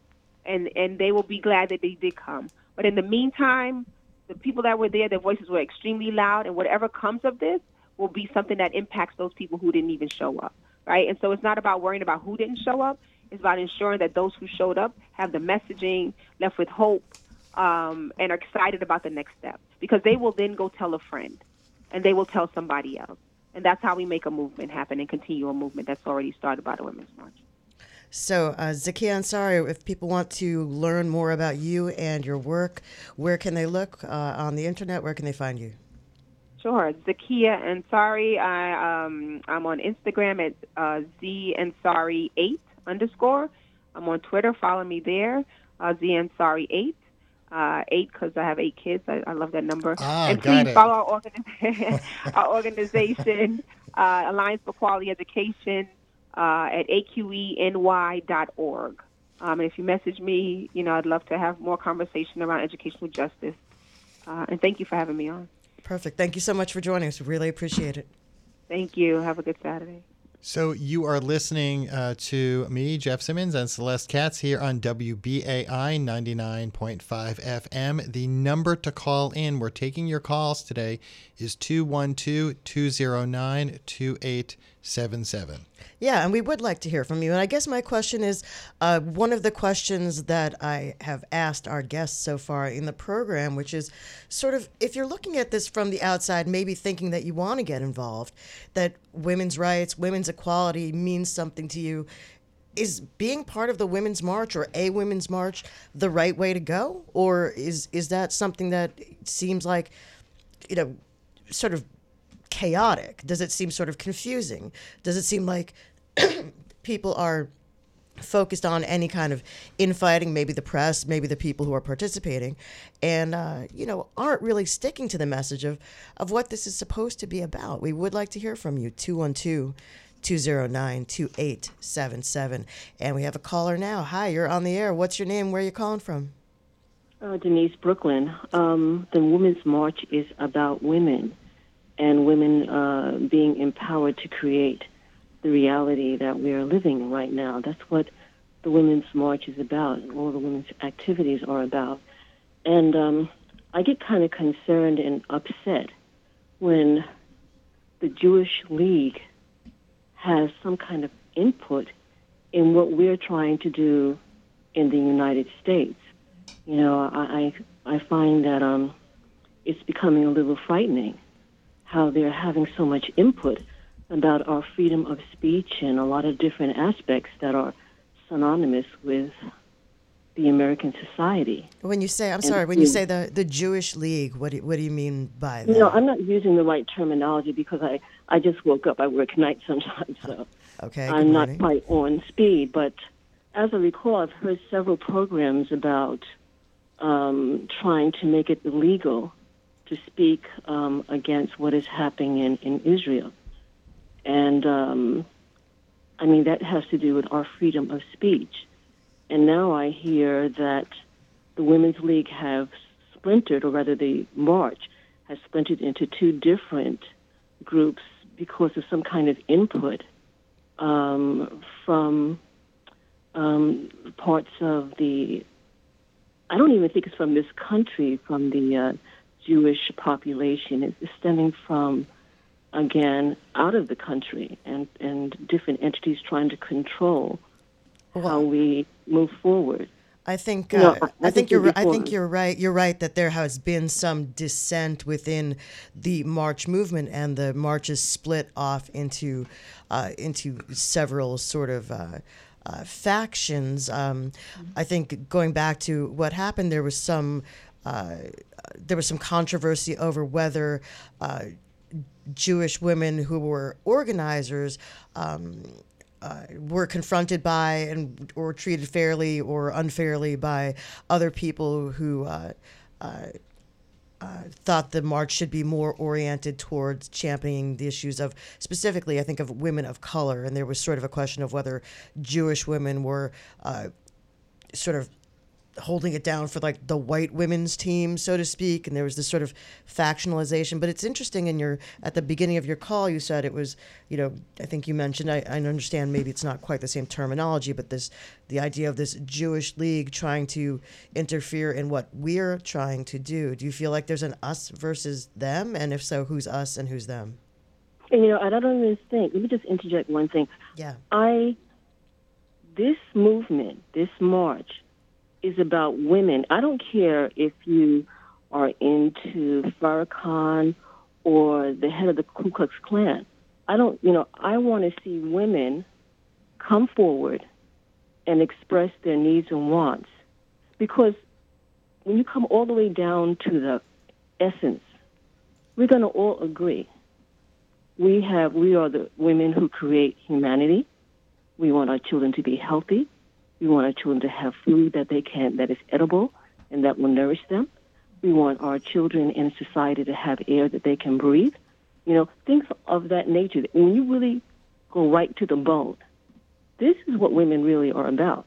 and and they will be glad that they did come. But in the meantime, the people that were there, their voices were extremely loud, and whatever comes of this will be something that impacts those people who didn't even show up, right? And so it's not about worrying about who didn't show up. It's about ensuring that those who showed up have the messaging, left with hope, um, and are excited about the next step because they will then go tell a friend, and they will tell somebody else. And that's how we make a movement happen and continue a movement that's already started by the Women's March. So, uh, Zakiyah Ansari, if people want to learn more about you and your work, where can they look uh, on the internet? Where can they find you? Sure, Zakiyah Ansari. I um, I'm on Instagram at uh, Z Ansari eight underscore. I'm on Twitter. Follow me there. Uh, Z Ansari eight uh, eight because I have eight kids. I, I love that number. Ah, and please it. follow our, organi- [laughs] [laughs] our organization, uh, Alliance for Quality Education, uh, at aqeny.org. Um, and if you message me, you know, I'd love to have more conversation around educational justice. Uh, and thank you for having me on. Perfect. Thank you so much for joining us. Really appreciate it. Thank you. Have a good Saturday. So you are listening uh, to me, Jeff Simmons, and Celeste Katz here on WBAI 99.5 FM. The number to call in, we're taking your calls today, is 212 209 2877. Yeah, and we would like to hear from you. And I guess my question is uh, one of the questions that I have asked our guests so far in the program, which is sort of if you're looking at this from the outside, maybe thinking that you want to get involved, that women's rights, women's equality means something to you. Is being part of the women's march or a women's march the right way to go, or is is that something that seems like, you know, sort of chaotic? Does it seem sort of confusing? Does it seem like [clears throat] people are focused on any kind of infighting, maybe the press, maybe the people who are participating, and uh, you know aren't really sticking to the message of of what this is supposed to be about. We would like to hear from you. 212 209 2877. And we have a caller now. Hi, you're on the air. What's your name? Where are you calling from? Uh, Denise Brooklyn. Um, the Women's March is about women and women uh, being empowered to create the reality that we are living right now. That's what the Women's March is about. and All the women's activities are about. And um, I get kind of concerned and upset when the Jewish League has some kind of input in what we're trying to do in the United States. You know, I I, I find that um, it's becoming a little frightening how they're having so much input about our freedom of speech and a lot of different aspects that are synonymous with the American society. When you say, I'm And sorry, when you say the, the Jewish League, what do, what do you mean by that? Know, I'm not using the right terminology because I, I just woke up. I work nights sometimes, so [laughs] okay, I'm not quite on speed. But as I recall, I've heard several programs about um, trying to make it illegal to speak um, against what is happening in, in Israel. And um, I mean, that has to do with our freedom of speech. and now I hear that the Women's League have splintered, or rather, the march has splintered into two different groups because of some kind of input um, from um, parts of the. I don't even think it's from this country, from the uh, Jewish population. is stemming from, again, out of the country and, and different entities trying to control how we move forward. I think uh, I- I, I think think you're I think you're right. You're right that there has been some dissent within the march movement, and the march is split off into uh, into several sort of. Uh, uh, factions. Um, I think going back to what happened, there was some there was some controversy over whether uh, Jewish women who were organizers um, uh, were confronted by and or treated fairly or unfairly by other people who uh, uh, uh, thought the march should be more oriented towards championing the issues of specifically, I think, of women of color, and there was sort of a question of whether Jewish women were uh, sort of holding it down for like the white women's team, so to speak, and there was this sort of factionalization. But it's interesting in your at the beginning of your call, you said it was, you know, I think you mentioned I, I understand maybe it's not quite the same terminology, but this the idea of this Jewish league trying to interfere in what we're trying to do. Do you feel like there's an us versus them? And if so, who's us and who's them? And you know, I don't even think. Let me just interject one thing. Yeah. I this movement, this march, is about women. I don't care if you are into Farrakhan or the head of the Ku Klux Klan. I don't, you know, I want to see women come forward and express their needs and wants. Because when you come all the way down to the essence, we're going to all agree. We have, we are the women who create humanity. We want our children to be healthy. We want our children to have food that they can, that is edible and that will nourish them. We want our children in society to have air that they can breathe. You know, things of that nature. When you really go right to the bone, this is what women really are about.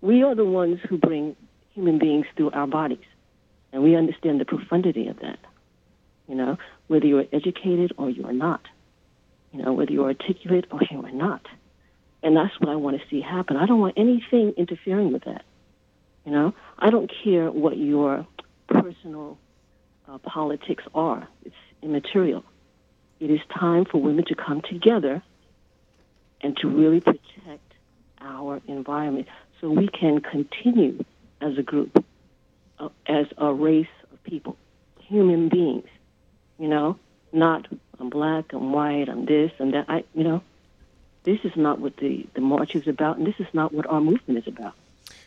We are the ones who bring human beings through our bodies, and we understand the profundity of that. You know, whether you're educated or you are not. You know, whether you're articulate or you are not. And that's what I want to see happen. I don't want anything interfering with that. You know, I don't care what your personal uh, politics are. It's immaterial. It is time for women to come together and to really protect our environment so we can continue as a group, uh, as a race of people, human beings. You know, not I'm black, I'm white, I'm this and that. I, you know, this is not what the the march is about, and this is not what our movement is about.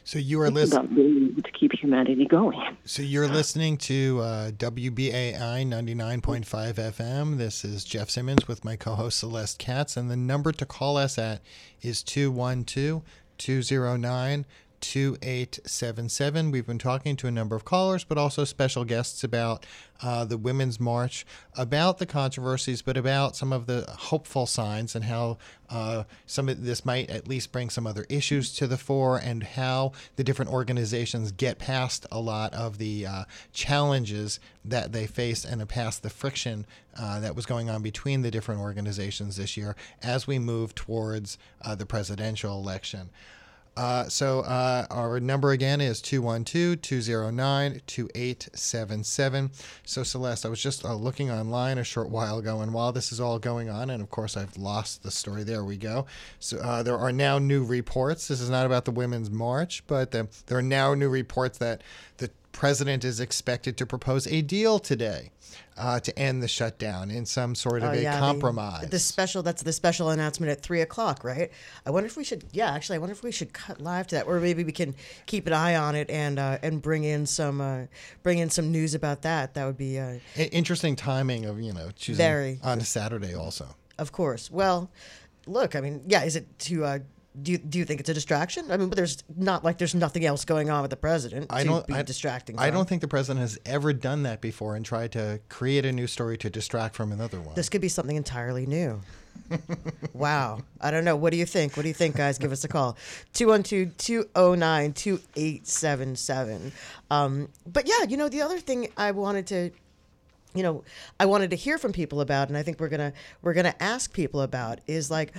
So you are listening. about being able to keep humanity going. So you're listening to uh, WBAI 99.5 FM. This is Jeff Simmons with my co-host Celeste Katz, and the number to call us at is 212-209 2877. We've been talking to a number of callers, but also special guests about uh, the Women's March, about the controversies, but about some of the hopeful signs and how uh, some of this might at least bring some other issues to the fore, and how the different organizations get past a lot of the uh, challenges that they face and past the friction uh, that was going on between the different organizations this year as we move towards uh, the presidential election. Uh, so uh, our number again is 212-209-2877. So Celeste, I was just uh, looking online a short while ago, and while this is all going on, and of course I've lost the story. There we go. So uh, there are now new reports. This is not about the Women's March, but the, there are now new reports that the president is expected to propose a deal today uh, to end the shutdown in some sort of Oh, a yeah, the- compromise. The, special that's the special announcement at three o'clock, right? I wonder if we should. Yeah, actually, I wonder if we should cut live to that, or maybe we can keep an eye on it and uh, and bring in some uh, bring in some news about that. That would be, uh, interesting timing of you know choosing Very. on a Saturday also. of course. Well, look, I mean, yeah, is it to? Do you, do you think it's a distraction? I mean, but there's not like there's nothing else going on with the president I to don't. be I, distracting. I don't think the president has ever done that before and tried to create a new story to distract from another one. This could be something entirely new. [laughs] Wow. I don't know. What do you think? What do you think, guys? Give us a call. 212 209 2877. Um, But yeah, you know, the other thing I wanted to you know i wanted to hear from people about and i think we're gonna we're gonna ask people about is like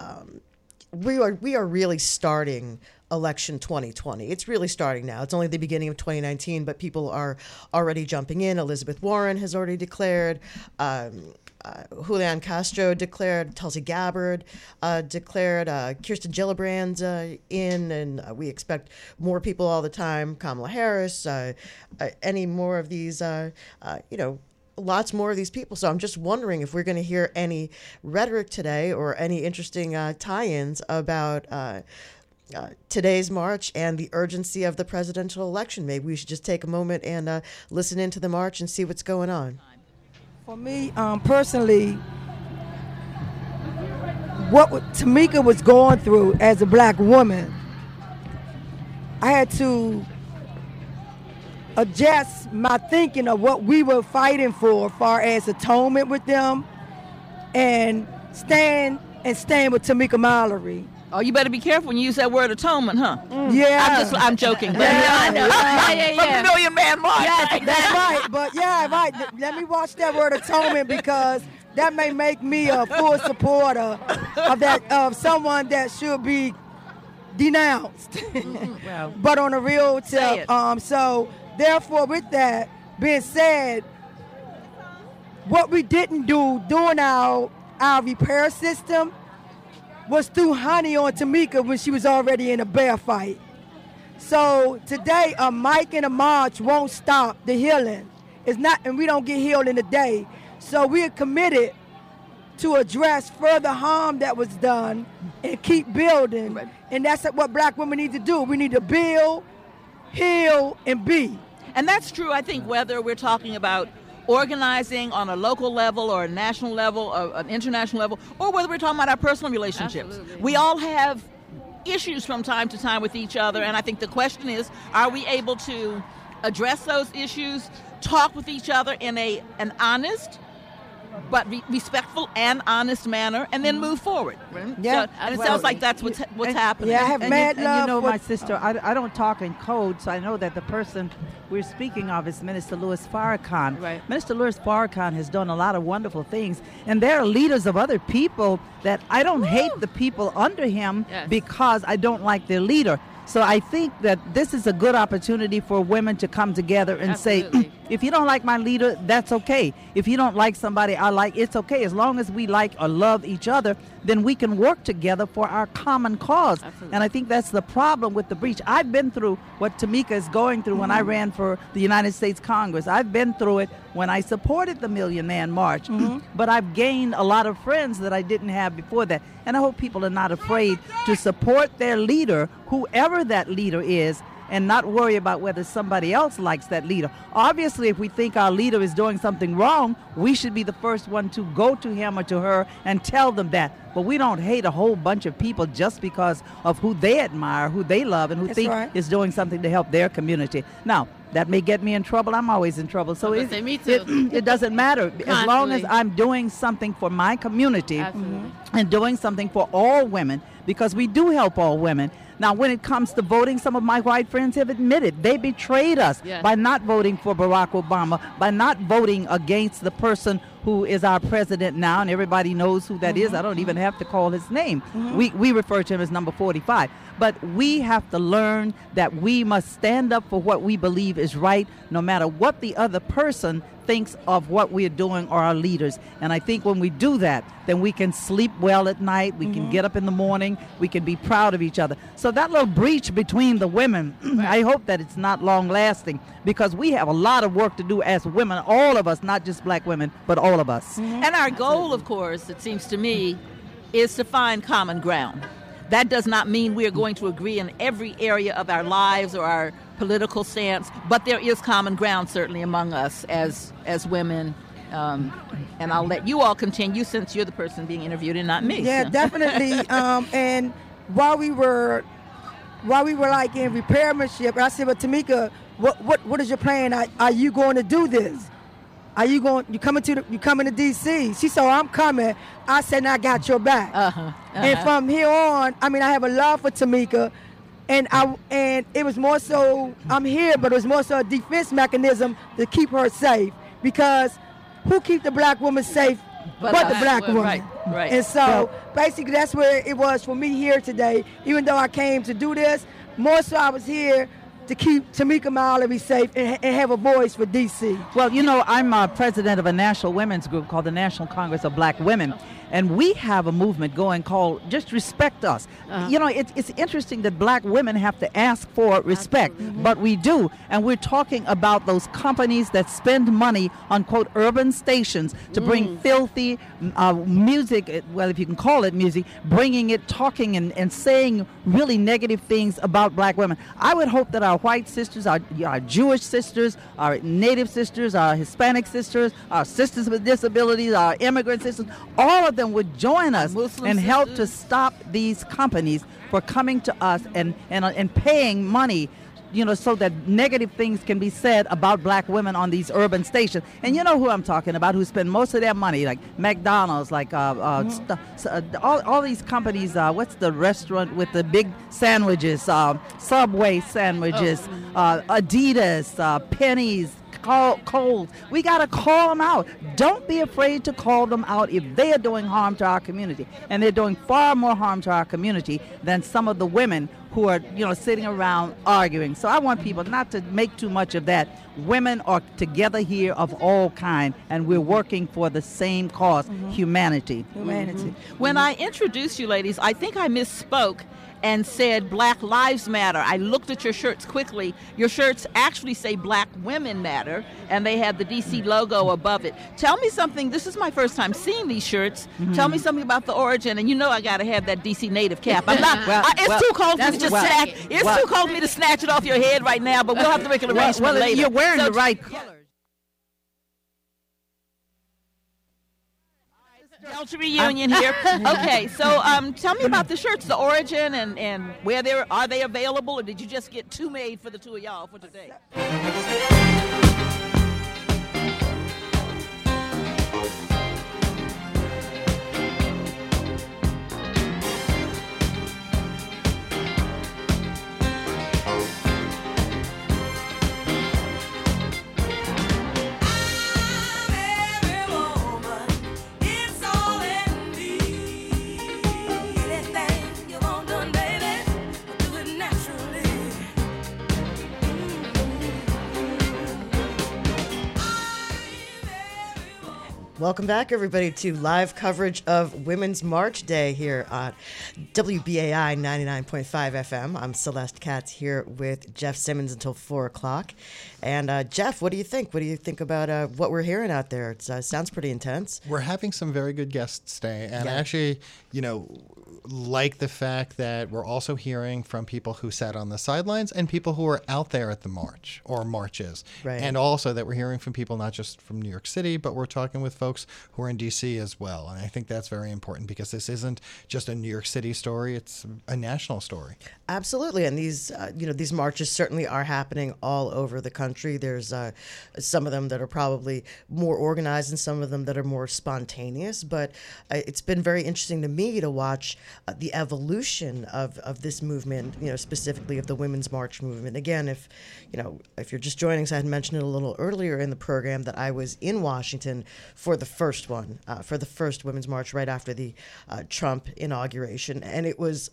um, we are we are really starting election 2020 it's really starting now. It's only the beginning of 2019 but people are already jumping in. Elizabeth warren has already declared um, uh, Julian Castro declared, Tulsi Gabbard uh, declared, uh, Kirsten Gillibrand uh, in, and uh, we expect more people all the time. Kamala Harris, uh, any more of these, you know, lots more of these people. So I'm just wondering if we're going to hear any rhetoric today or any interesting uh, tie-ins about. Uh, uh, today's march and the urgency of the presidential election. Maybe we should just take a moment and uh, listen into the march and see what's going on. For me, um, personally, what Tamika was going through as a black woman, I had to adjust my thinking of what we were fighting for, far as atonement with them, and stand and stand with Tamika Mallory. Oh, you better be careful when you use that word atonement, huh? Yeah, I'm just, I'm joking. But Yeah, I know. yeah, [laughs] yeah, yeah. From the Million Man March. Yes, that's right. But yeah, right. Let me watch that word atonement because that may make me a full supporter of that of someone that should be denounced. Well, [laughs] but on a real Say tip, um, so therefore, with that being said, what we didn't do during our our repair system was threw honey on Tamika when she was already in a bear fight. So today, a mic and a march won't stop the healing. It's not, and we don't get healed in a day. So we are committed to address further harm that was done and keep building. And that's what black women need to do. We need to build, heal, and be. And that's true, I think, whether we're talking about organizing on a local level or a national level or an international level, or whether we're talking about our personal relationships. We all have issues from time to time with each other, and I think the question is are we able to address those issues, talk with each other in a an honest, but re- respectful and honest manner, and then move forward. Yeah, So- and it sounds like that's what's what's and- happening. Yeah, I have and, mad you, love and you know, my sister, I, I don't talk in code, so I know that the person we're speaking of is Minister Louis Farrakhan. Right. Minister Louis Farrakhan has done a lot of wonderful things, and there are leaders of other people that I don't hate the people under him Yes. because I don't like their leader. So I think that this is a good opportunity for women to come together and say, Absolutely. If you don't like my leader, that's okay. If you don't like somebody I like, it's okay. As long as we like or love each other, then we can work together for our common cause. And I think that's the problem with the breach. I've been through what Tamika is going through when I mm-hmm. ran for the United States Congress. I've been through it when I supported the Million Man March. Mm-hmm. [clears throat] But I've gained a lot of friends that I didn't have before that. And I hope people are not afraid to support their leader, whoever that leader is, and not worry about whether somebody else likes that leader. Obviously, if we think our leader is doing something wrong, we should be the first one to go to him or to her and tell them that. But we don't hate a whole bunch of people just because of who they admire, who they love, and who That's think right. is doing something to help their community. Now, that may get me in trouble. I'm always in trouble. So it, me it, too. it doesn't matter. As long as I'm doing something for my community Absolutely. and doing something for all women because we do help all women. Now, when it comes to voting, some of my white friends have admitted they betrayed us Yes. by not voting for Barack Obama, by not voting against the person who is our president now, and everybody knows who that is. I don't even have to call his name. Mm-hmm. We, we refer to him as number 45. But we have to learn that we must stand up for what we believe is right, no matter what the other person thinks of what we're doing or our leaders. And I think when we do that, then we can sleep well at night, we can mm-hmm. get up in the morning, we can be proud of each other. So that little breach between the women, [clears throat] I hope that it's not long lasting because we have a lot of work to do as women, all of us, not just black women, but all of us. And our goal, of course, it seems to me, is to find common ground. That does not mean we are going to agree in every area of our lives or our political stance, but there is common ground certainly among us as as women. Um, and I'll let you all continue since you're the person being interviewed and not me. Yeah, so. [laughs] definitely. um, and while we were, while we were like in repairmanship, I said, "But Tamika, what what what is your plan? Are, are you going to do this?" Are you going? You coming to the? You coming to D.C.? She said, oh, "I'm coming." I said, "I got your back." Uh-huh, uh-huh. And from here on, I mean, I have a love for Tamika, and I and it was more so I'm here, but it was more so a defense mechanism to keep her safe because who keep the black woman safe but, but the black woman? Right, right. And so basically, that's where it was for me here today. Even though I came to do this, more so I was here to keep Tamika Mallory safe and, and, have a voice for D.C. Well, you know, I'm uh, president of a national women's group called the National Congress of Black Women. And we have a movement going called Just Respect Us. Uh-huh. You know, it, it's interesting that black women have to ask for respect, mm-hmm. but we do. And we're talking about those companies that spend money on, quote, urban stations to mm. bring filthy uh, music, uh, well, if you can call it music, bringing it, talking, and, and saying really negative things about black women. I would hope that our white sisters, our, our Jewish sisters, our Native sisters, our Hispanic sisters, our sisters with disabilities, our immigrant sisters, all of them would join us and help to stop these companies for coming to us and, and, uh, and paying money you know, so that negative things can be said about black women on these urban stations. And you know who I'm talking about, who spend most of their money, like McDonald's, like uh, uh, mm-hmm. st- uh, all, all these companies. Uh, what's the restaurant with the big sandwiches? Uh, Subway sandwiches, oh. Uh, Adidas, Pennies, call cold. We got to call them out. Don't be afraid to call them out if they are doing harm to our community. And they're doing far more harm to our community than some of the women who are, you know, sitting around arguing. So I want people not to make too much of that. Women are together here of all kind, and we're working for the same because mm-hmm. humanity. Humanity. Mm-hmm. When I introduced you ladies, I think I misspoke and said Black Lives Matter. I looked at your shirts quickly. Your shirts actually say Black Women Matter, and they have the DC logo above it. Tell me something. This is my first time seeing these shirts. Mm-hmm. Tell me something about the origin. And you know I got to have that DC native cap. I'm not. [laughs] well, I, it's well, too cold for me to just well, snatch. It's well, too cold for me to snatch it off your head right now. But we'll have to make an arrangement well, later. You're wearing so, the right color. Delta reunion here. [laughs] Okay, so um, tell me about the shirts, the origin, and, and where they are they available, or did you just get two made for the two of y'all for today? Welcome back, everybody, to live coverage of Women's March Day here on WBAI 99.5 FM. I'm Celeste Katz here with Jeff Simmons until 4 o'clock. And uh, Jeff, what do you think? What do you think about uh, what we're hearing out there? It uh, sounds pretty intense. We're having some very good guests today. And yeah. actually, you know, like the fact that we're also hearing from people who sat on the sidelines and people who are out there at the march or marches. Right. And also that we're hearing from people not just from New York City, but we're talking with folks who are in DC as well. And I think that's very important because this isn't just a New York City story, it's a national story. Absolutely. And these uh, you know, these marches certainly are happening all over the country. There's uh, some of them that are probably more organized and some of them that are more spontaneous, but uh, it's been very interesting to me to watch uh, the evolution of, of this movement, you know, specifically of the Women's March movement. Again, if, you know, if you're just joining us, I had mentioned it a little earlier in the program that I was in Washington for the first one, uh, for the first Women's March right after the uh, Trump inauguration. And it was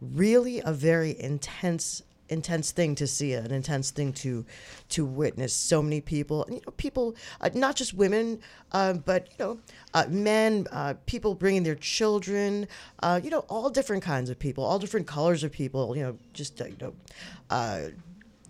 really a very intense intense thing to see, an intense thing to to witness. So many people, you know, people, uh, not just women, uh, but you know, uh, men, uh, people bringing their children, uh, you know, all different kinds of people, all different colors of people. You know, just uh, you know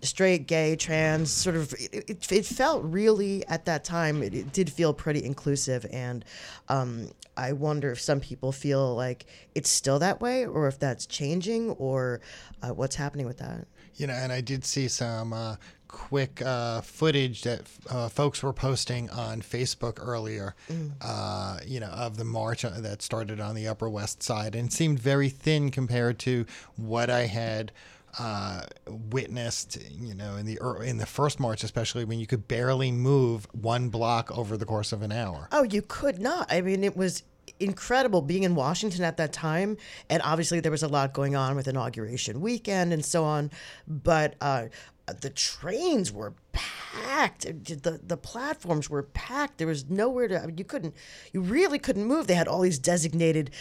straight, gay, trans, sort of. It, it, it, felt really at that time. It, it did feel pretty inclusive, and um, I wonder if some people feel like it's still that way, or if that's changing, or uh, what's happening with that. You know, and I did see some uh, quick uh, footage that uh, folks were posting on Facebook earlier, mm. uh, you know, of the march uh, that started on the Upper West Side and seemed very thin compared to what I had uh, witnessed, you know, in the in the first march, especially when you could barely move one block over the course of an hour. Oh, you could not. I mean, it was incredible being in Washington at that time, and obviously there was a lot going on with inauguration weekend and so on. But uh, the trains were packed. The the platforms were packed. There was nowhere to. I mean, you couldn't. You really couldn't move. They had all these designated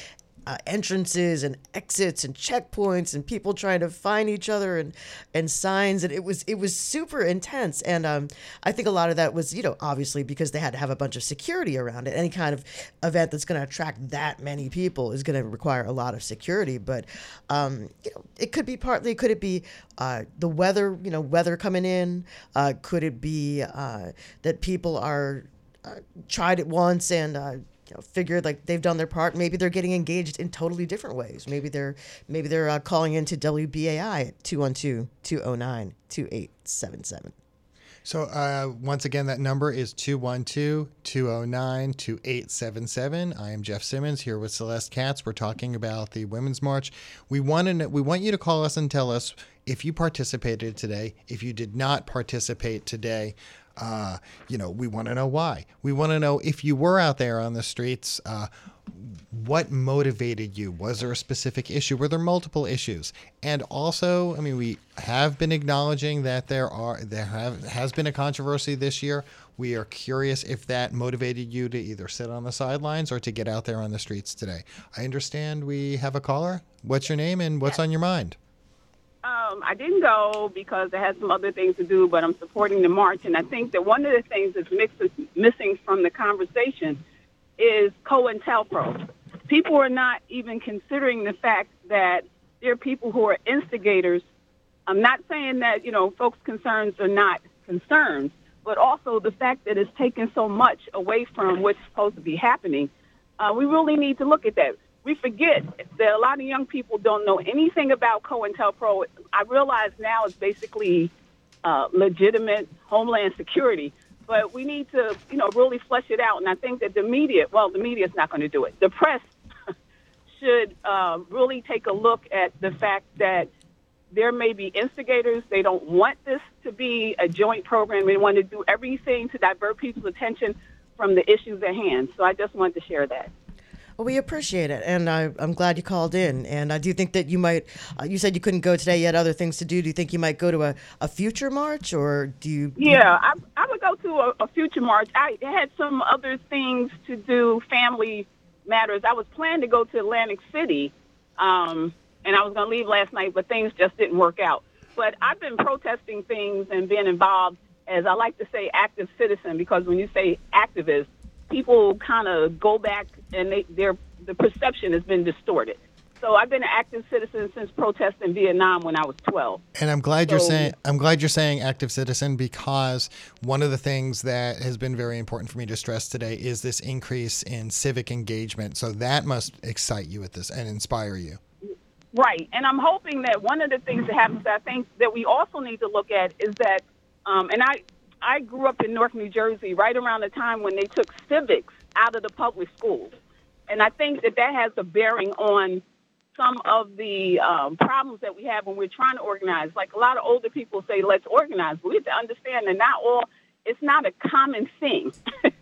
uh, entrances and exits and checkpoints and people trying to find each other and and signs. And it was it was super intense. And um, I think a lot of that was you know obviously because they had to have a bunch of security around it. Any kind of event that's going to attract that many people is going to require a lot of security. But um, you know it could be partly could it be uh, the weather you know weather coming in? Uh, could it be uh, that people are uh, tried it once and uh, you know, figured like they've done their part. Maybe they're getting engaged in totally different ways. Maybe they're maybe they're uh, calling into WBAI at 212-209-2877. So uh, once again, that number is 212-209-2877. I am Jeff Simmons here with Celeste Katz. We're talking about the Women's March. We want to we want you to call us and tell us if you participated today, if you did not participate today. Uh, you know, we want to know why. We want to know if you were out there on the streets, uh, what motivated you? Was there a specific issue? Were there multiple issues? And also, I mean, we have been acknowledging that there are there have has been a controversy this year. We are curious if that motivated you to either sit on the sidelines or to get out there on the streets today. I understand we have a caller. What's your name and what's on your mind? Um, I didn't go because I had some other things to do, but I'm supporting the march. And I think that one of the things that's missing from the conversation is COINTELPRO. People are not even considering the fact that there are people who are instigators. I'm not saying that, you know, folks' concerns are not concerns, but also the fact that it's taken so much away from what's supposed to be happening. Uh, we really need to look at that we forget that a lot of young people don't know anything about COINTELPRO. I realize now it's basically uh, legitimate homeland security, but we need to, you know, really flesh it out. And I think that the media, well, the media is not going to do it. The press [laughs] should uh, really take a look at the fact that there may be instigators. They don't want this to be a joint program. They want to do everything to divert people's attention from the issues at hand. So I just wanted to share that. Well, we appreciate it, and I, am glad you called in. And I do think that you might. Uh, you said you couldn't go today; you had other things to do. Do you think you might go to a, a future march, or do you? Yeah, I, I would go to a, a future march. I had some other things to do, family matters. I was planning to go to Atlantic City, um, and I was going to leave last night, but things just didn't work out. But I've been protesting things and being involved, as I like to say, active citizen, because when you say activist, people kind of go back and they, their the perception has been distorted. So I've been an active citizen since protest in Vietnam when I was 12. And I'm glad so, you're saying I'm glad you're saying active citizen because one of the things that has been very important for me to stress today is this increase in civic engagement. So that must excite you at this and inspire you. Right. And I'm hoping that one of the things that happens that I think that we also need to look at is that um, and I I grew up in North New Jersey right around the time when they took civics out of the public schools. And I think that that has a bearing on some of the um, problems that we have when we're trying to organize. Like a lot of older people say, let's organize. But we have to understand that not all, it's not a common thing. [laughs]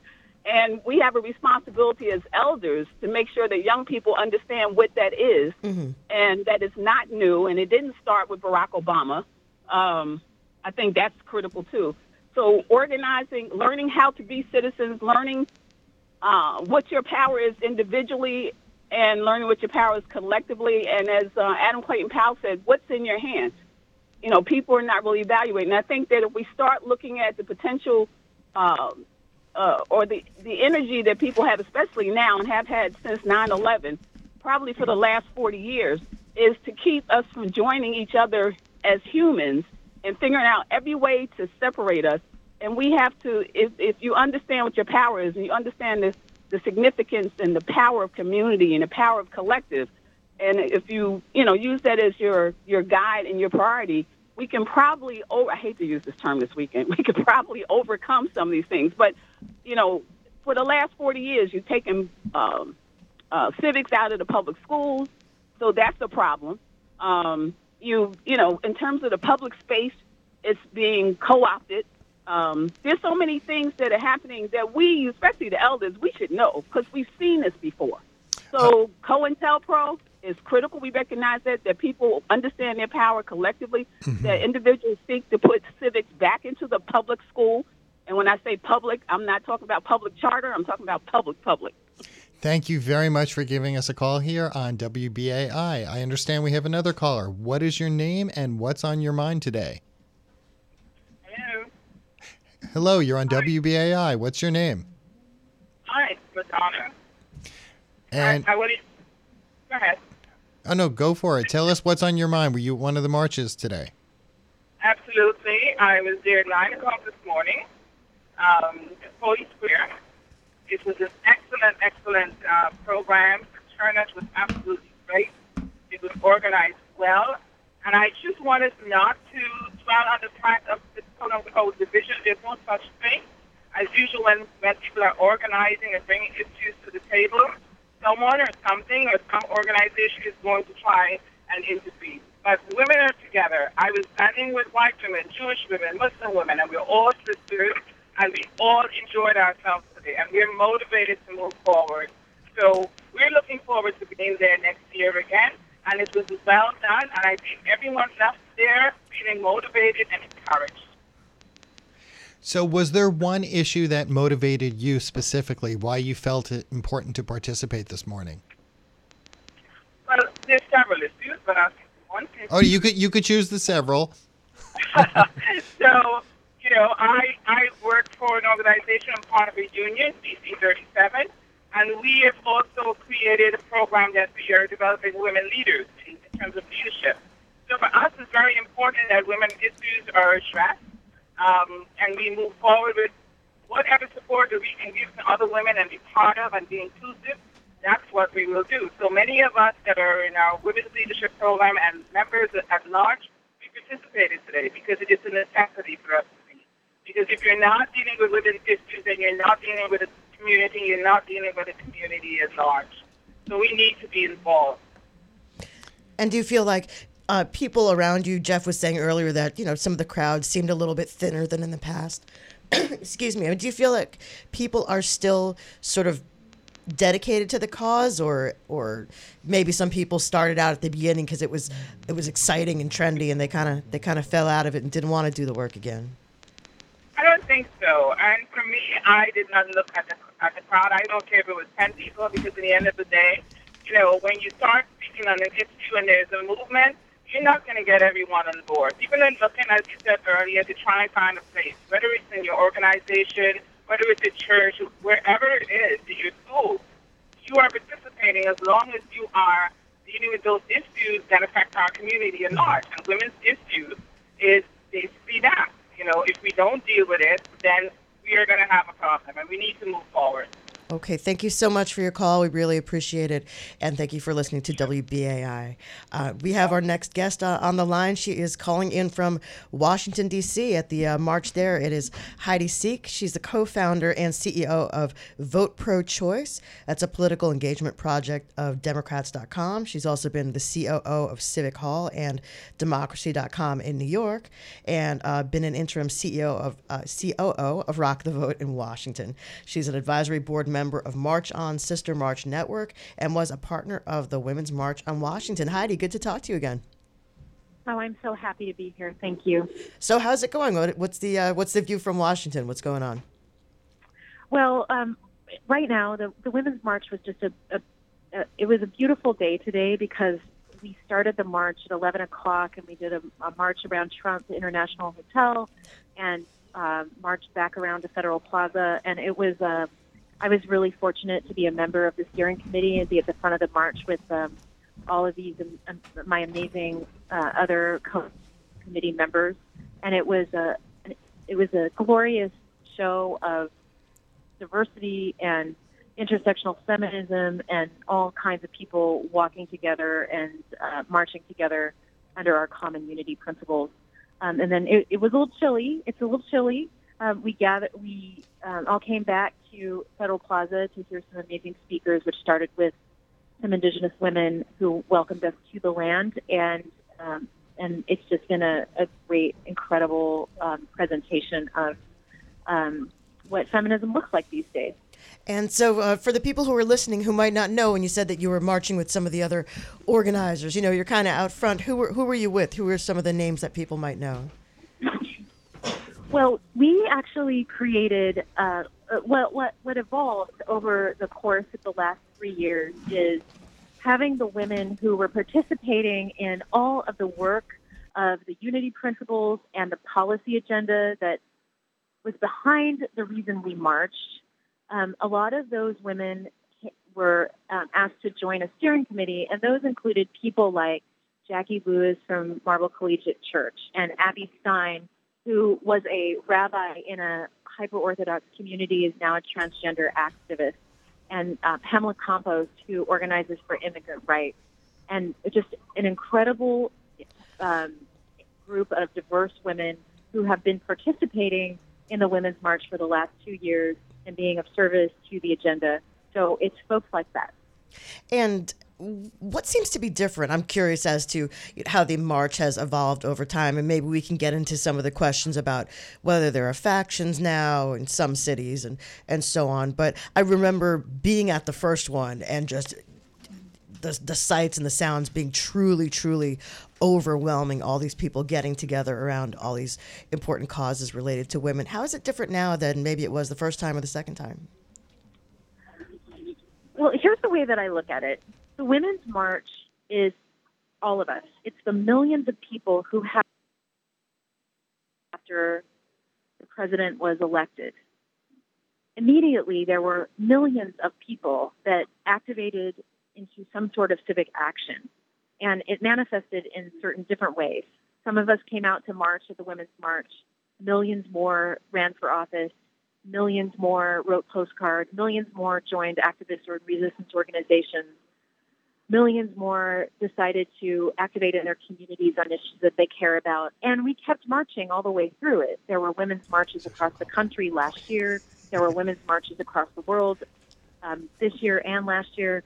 and we have a responsibility as elders to make sure that young people understand what that is mm-hmm. and that it's not new and it didn't start with Barack Obama. Um, I think that's critical too. So organizing, learning how to be citizens, learning uh, what your power is individually, and learning what your power is collectively. And as uh, Adam Clayton Powell said, what's in your hands? You know, people are not really evaluating. I think that if we start looking at the potential uh, uh, or the, the energy that people have, especially now and have had since 9 11, probably for the last 40 years, is to keep us from joining each other as humans and figuring out every way to separate us. And we have to, if, if you understand what your power is and you understand the significance and the power of community and the power of collective, and if you, you know, use that as your, your guide and your priority, we can probably, oh, I hate to use this term this weekend, [laughs] we could probably overcome some of these things. But, you know, for the last 40 years, you've taken um, uh, civics out of the public schools, so that's a problem. Um, you you know, in terms of the public space, it's being co-opted. Um, there's so many things that are happening that we, especially the elders, we should know because we've seen this before. So COINTELPRO is critical. We recognize that that people understand their power collectively. That individuals seek to put civics back into the public school. And when I say public, I'm not talking about public charter. I'm talking about public public. Thank you very much for giving us a call here on WBAI. I understand we have another caller. What is your name and what's on your mind today? Hello. Hello, you're on WBAI. What's your name? Hi, Madonna. And I, I would. Go ahead. oh no, go for it. Tell us what's on your mind. Were you at one of the marches today? Absolutely. I was there at 9 o'clock this morning um, Foley Square. It was an excellent, excellent uh, program. The turnout was absolutely great. It was organized well. And I just wanted not to dwell on the fact of the quote unquote division. There's no such thing. As usual, when, when people are organizing and bringing issues to the table, someone or something or some organization is going to try and intervene. But women are together. I was standing with white women, Jewish women, Muslim women, and we're all sisters, and we all enjoyed ourselves today, and we're motivated to move forward. So we're looking forward to being there next year again, and it was well done, and I think everyone left there feeling motivated and encouraged. So, was there one issue that motivated you specifically? Why you felt it important to participate this morning? Well, there's several issues, but I'll one. Oh, you could you could choose the several. [laughs] so, you know, I, I work for an organization, I'm part of a union, DC 37, and we have also created a program that we are developing women leaders in, terms of leadership. So for us, it's very important that women issues are addressed, um, and we move forward with whatever support that we can give to other women and be part of and be inclusive. That's what we will do. So many of us that are in our women's leadership program and members at large, we participated today because it is a necessity for us. Because if you're not dealing with women's issues, then you're not dealing with the community, you're not dealing with the community at large. So we need to be involved. And do you feel like uh, people around you, Jeff was saying earlier that, you know, some of the crowd seemed a little bit thinner than in the past. [clears throat] Excuse me. I mean, do you feel like people are still sort of dedicated to the cause or or maybe some people started out at the beginning because it was it was exciting and trendy and they kind of they kind of fell out of it and didn't want to do the work again I don't think so. And for me, I did not look at the at the crowd. I don't care if it was ten people because at the end of the day, you know, when you start speaking on an issue and there's a movement, you're not going to get everyone on board. People are looking, as you said earlier, to try and find a place, whether it's in your organization, whether it's a church, wherever it is, your school. You are participating as long as you are dealing with those issues that affect our community at large. And women's issues is they speed up. You know, if we don't deal with it, then we are going to have a problem, and we need to move forward. Okay, thank you so much for your call. We really appreciate it. And thank you for listening to WBAI. Uh, we have our next guest uh, on the line. She is calling in from Washington, D.C. at the uh, march there. It is Heidi Sieck. She's the co founder and CEO of Vote Pro Choice. That's a political engagement project of Democrats.com. She's also been the COO of Civic Hall and Democracy.com in New York and uh, been an interim CEO of uh, COO of Rock the Vote in Washington. She's an advisory board member of March on Sister March Network and was a partner of the Women's March on Washington. Heidi, good to talk to you again. Oh, I'm so happy to be here. Thank you. So, how's it going? What's the uh, what's the view from Washington? What's going on? Well, um, right now the the Women's March was just a, a, a it was a beautiful day today because we started the march at 11 o'clock and we did a, a march around Trump International Hotel and uh, marched back around to Federal Plaza and it was uh, I was really fortunate to be a member of the steering committee and be at the front of the march with um, all of these um, my amazing uh, other co- committee members, and it was a it was a glorious show of diversity and intersectional feminism and all kinds of people walking together and uh, marching together under our common unity principles. Um, and then it, it was a little chilly. It's a little chilly. Um, we gathered. We um, all came back to Federal Plaza to hear some amazing speakers, which started with some Indigenous women who welcomed us to the land, and um, and it's just been a, a great, incredible um, presentation of um, what feminism looks like these days. And so, uh, for the people who are listening who might not know, when you said that you were marching with some of the other organizers, you know, you're kind of out front. Who were who were you with? Who were some of the names that people might know? Well, we actually created uh, uh, what what what evolved over the course of the last three years is having the women who were participating in all of the work of the unity principles and the policy agenda that was behind the reason we marched. Um, a lot of those women were um, asked to join a steering committee, and those included people like Jacqui Lewis from Marble Collegiate Church and Abby Stein who was a rabbi in a hyper Orthodox community, is now a transgender activist, and uh, Pamela Campos, who organizes for immigrant rights, and just an incredible um, group of diverse women who have been participating in the Women's March for the last two years and being of service to the agenda. So it's folks like that. And what seems to be different? I'm curious as to how the march has evolved over time, and maybe we can get into some of the questions about whether there are factions now in some cities and and so on. But I remember being at the first one and just the the sights and the sounds being truly, truly overwhelming. All these people getting together around all these important causes related to women. How is it different now than maybe it was the first time or the second time? Well, here's the way that I look at it the Women's March is all of us. It's the millions of people who have after the president was elected. Immediately, there were millions of people that activated into some sort of civic action, and it manifested in certain different ways. Some of us came out to march at the Women's March. Millions more ran for office. Millions more wrote postcards. Millions more joined activist or resistance organizations millions more decided to activate in their communities on issues that they care about. And we kept marching all the way through it. There were women's marches across the country last year. There were women's marches across the world um, this year and last year.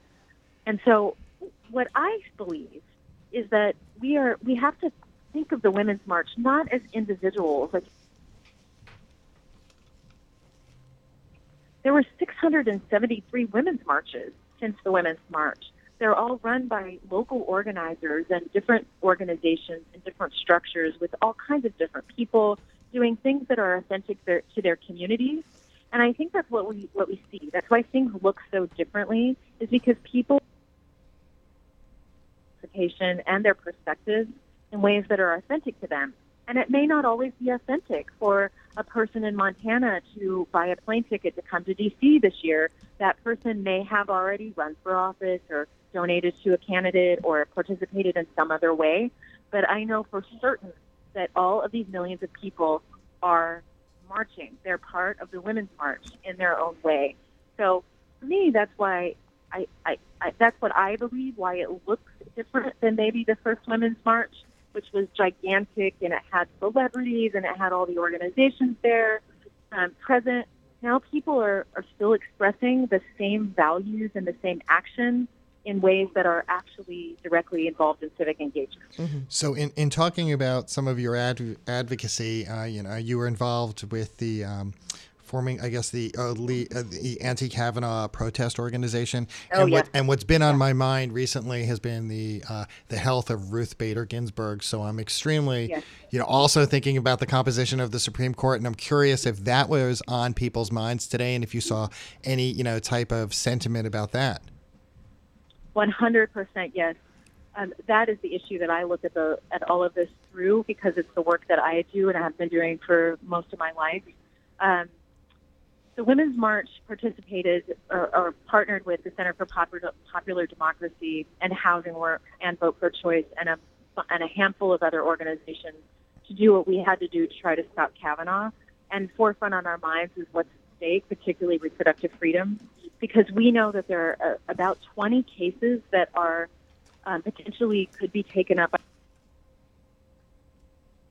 And so, what I believe is that we are we have to think of the women's march not as individuals. Like there were 673 women's marches since the women's march. They're all run by local organizers and different organizations and different structures with all kinds of different people doing things that are authentic to their communities. And I think that's what we what we see. That's why things look so differently is because people participation and their perspectives in ways that are authentic to them. And it may not always be authentic for a person in Montana to buy a plane ticket to come to DC this year. That person may have already run for office or donated to a candidate or participated in some other way. But I know for certain that all of these millions of people are marching. They're part of the Women's March in their own way. So for me, that's why I, I, I that's what I believe. Why it looks different than maybe the first Women's March, which was gigantic and it had celebrities and it had all the organizations there um, present. Now people are, are still expressing the same values and the same actions in ways that are actually directly involved in civic engagement. Mm-hmm. So, in, in talking about some of your adv- advocacy, uh, you know, you were involved with the um, forming, I guess, the uh, uh, the anti Kavanaugh protest organization. Oh, and, yeah. what, and what's been on my mind recently has been the uh, the health of Ruth Bader Ginsburg. So I'm extremely, you know, also thinking about the composition of the Supreme Court, and I'm curious if that was on people's minds today, and if you saw any, you know, type of sentiment about that. 100% yes. Um, that is the issue that I look at the at all of this through because it's the work that I do and I have been doing for most of my life. Um, the Women's March participated or, or partnered with the Center for Popular, Popular Democracy and Housing Work and Vote for Choice and a and a handful of other organizations to do what we had to do to try to stop Kavanaugh. And forefront on our minds is what's at stake, particularly reproductive freedom, because we know that there are uh, about 20 cases that are um, potentially could be taken up.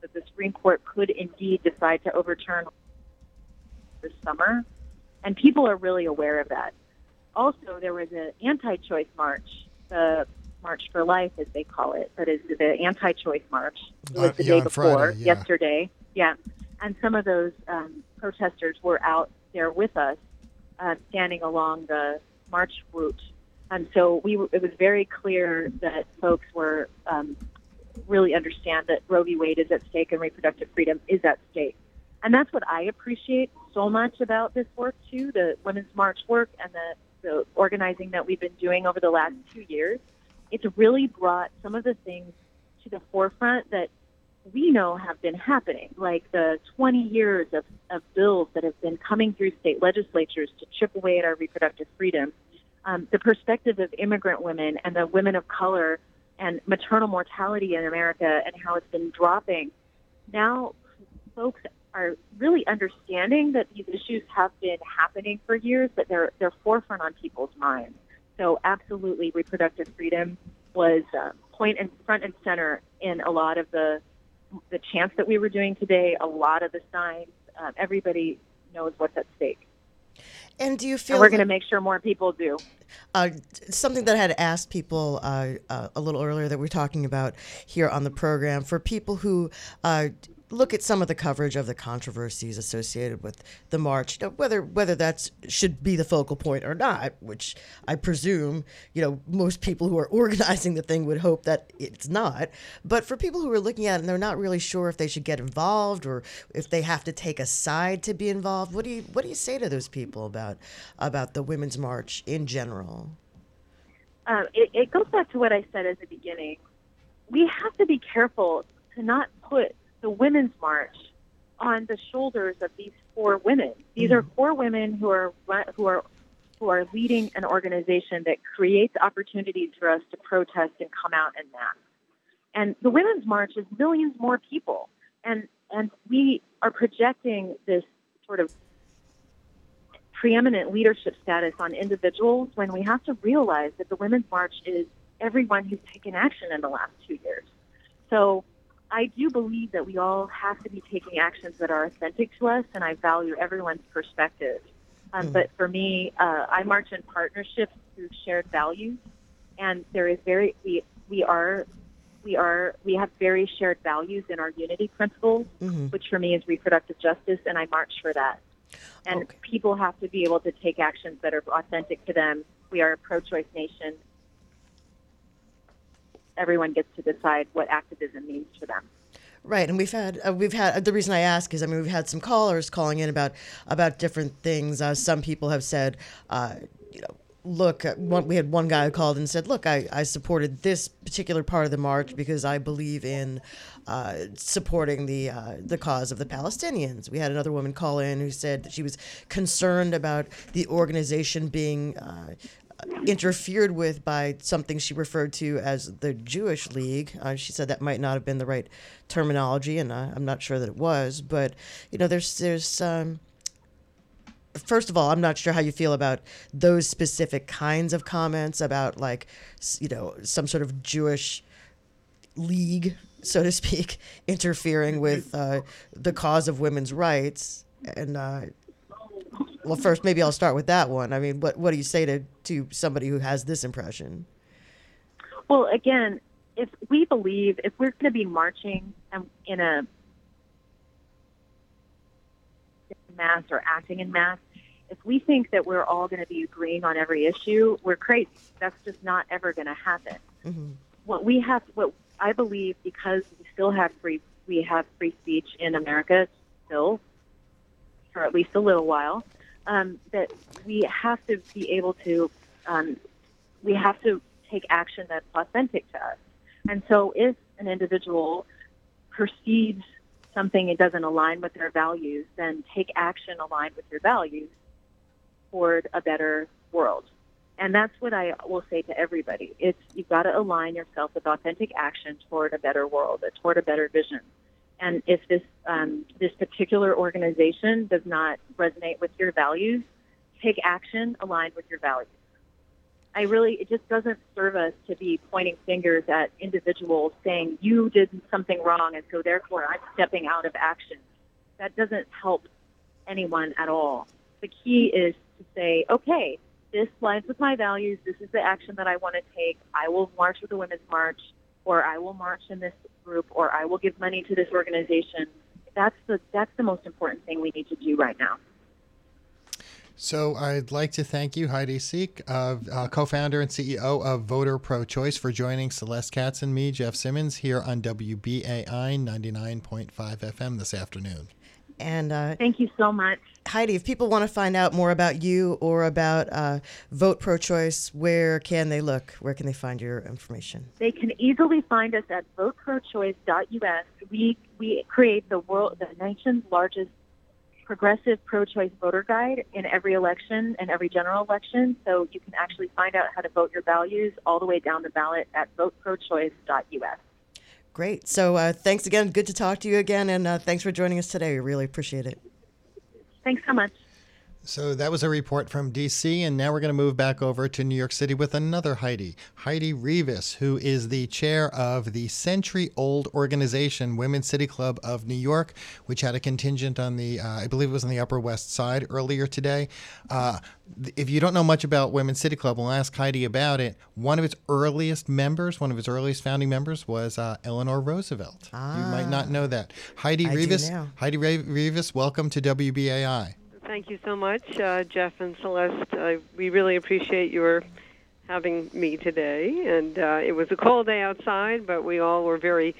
That the Supreme Court could indeed decide to overturn this summer, and people are really aware of that. Also, there was an anti-choice march the March for Life, as they call it, that is the anti-choice march. It Uh, was the yeah, day before, Friday, yeah. yesterday. Yeah, and some of those um, protesters were out there with us, uh, standing along the march route, and so we. It was very clear that folks were um, really understand that Roe v. Wade is at stake and reproductive freedom is at stake. And that's what I appreciate so much about this work too, the Women's March work and the, the organizing that we've been doing over the last two years. It's really brought some of the things to the forefront that we know have been happening, like the 20 years of, of bills that have been coming through state legislatures to chip away at our reproductive freedom. Um, the perspective of immigrant women and the women of color and maternal mortality in America and how it's been dropping. Now, folks are really understanding that these issues have been happening for years, but they're they're forefront on people's minds. So, absolutely, reproductive freedom was uh, point and front and center in a lot of the the chants that we were doing today. A lot of the signs. Um, everybody knows what's at stake, And do you feel and we're going to make sure more people do. Uh, something that I had asked people uh, uh, a little earlier that we're talking about here on the program for people who uh, look at some of the coverage of the controversies associated with the march, you know, whether whether that's should be the focal point or not, which I presume you know most people who are [laughs] organizing the thing would hope that it's not. But for people who are looking at it and they're not really sure if they should get involved or if they have to take a side to be involved, what do you what do you say to those people about about the women's march in general? um, it, it goes back to what I said at the beginning. We have to be careful to not put the women's march on the shoulders of these four women. These are mm. four women who are who are who are leading an organization that creates opportunities for us to protest and come out en masse. And the women's march is millions more people, and and we are projecting this sort of preeminent leadership status on individuals when we have to realize that the Women's March is everyone who's taken action in the last two years. So I do believe that we all have to be taking actions that are authentic to us, and I value everyone's perspective. Um, But for me, uh, I march in partnership through shared values, and there is very we we are we are we have very shared values in our unity principles, Mhm. which for me is reproductive justice, and I march for that. And people have to be able to take actions that are authentic to them. We are a pro-choice nation. Everyone gets to decide what activism means to them. Right, and we've had uh, we've had the reason I ask is I mean we've had some callers calling in about about different things. Uh, some people have said, uh, you know, look, uh, one, we had one guy who called and said, look, I, I supported this particular part of the march because I believe in uh, supporting the uh, the cause of the Palestinians. We had another woman call in who said that she was concerned about the organization being. Interfered with by something she referred to as the Jewish League. Uh, she said that might not have been the right terminology, and uh, I'm not sure that it was. But you know, there's there's um, first of all, I'm not sure how you feel about those specific kinds of comments about like you know some sort of Jewish league, so to speak, [laughs] interfering with uh, the cause of women's rights. And uh, well, first maybe I'll start with that one. I mean, what what do you say to to somebody who has this impression? Well, again, if we believe if we're going to be marching in a mass or acting in mass, if we think that we're all going to be agreeing on every issue, we're crazy. That's just not ever going to happen. Mm-hmm. What we have, what I believe, because we still have free, we have free speech in America still, for at least a little while, um, that we have to be able to, um, we have to take action that's authentic to us. And so, if an individual perceives something that doesn't align with their values, then take action aligned with your values toward a better world. And that's what I will say to everybody. It's you've got to align yourself with authentic action toward a better world, toward a better vision. And if this um, this particular organization does not resonate with your values, take action aligned with your values. I really, it just doesn't serve us to be pointing fingers at individuals saying you did something wrong, and so therefore I'm stepping out of action. That doesn't help anyone at all. The key is to say, okay, this lines with my values. This is the action that I want to take. I will march with the Women's March, or I will march in this group, or I will give money to this organization. That's the that's the most important thing we need to do right now. So I'd like to thank you, Heidi Sieck, uh, uh, co-founder and CEO of Voter Pro Choice, for joining Celeste Katz and me, Jeff Simmons, here on WBAI 99.5 FM this afternoon. And uh, thank you so much. Heidi, if people want to find out more about you or about uh, Vote Pro Choice, where can they look? Where can they find your information? They can easily find us at voteprochoice.us. We we create the world the nation's largest progressive pro-choice voter guide in every election and every general election. So you can actually find out how to vote your values all the way down the ballot at voteprochoice.us. Great. So uh, thanks again. Good to talk to you again, and uh, thanks for joining us today. We really appreciate it. Thanks so much. So that was a report from DC, and now we're going to move back over to New York City with another Heidi, Heidi Reavis, who is the chair of the century old organization Women's City Club of New York, which had a contingent on the, uh, I believe it was on the Upper West Side earlier today. Uh, if you don't know much about Women's City Club, we'll ask Heidi about it. One of its earliest members, one of its earliest founding members, was uh, Eleanor Roosevelt. Ah, you might not know that. Heidi I Reavis. Heidi Reavis, welcome to WBAI. Thank you so much, uh, Jeff and Celeste. Uh, we really appreciate your having me today. And uh, it was a cold day outside, but we all were very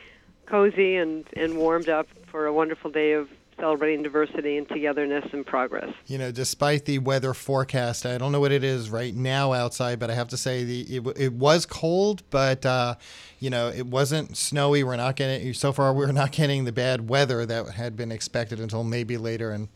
cozy and, and warmed up for a wonderful day of celebrating diversity and togetherness and progress. You know, despite the weather forecast, I don't know what it is right now outside, but I have to say the it, it was cold, but uh, you know, it wasn't snowy. We're not getting so far. We're not getting the bad weather that had been expected until maybe later. And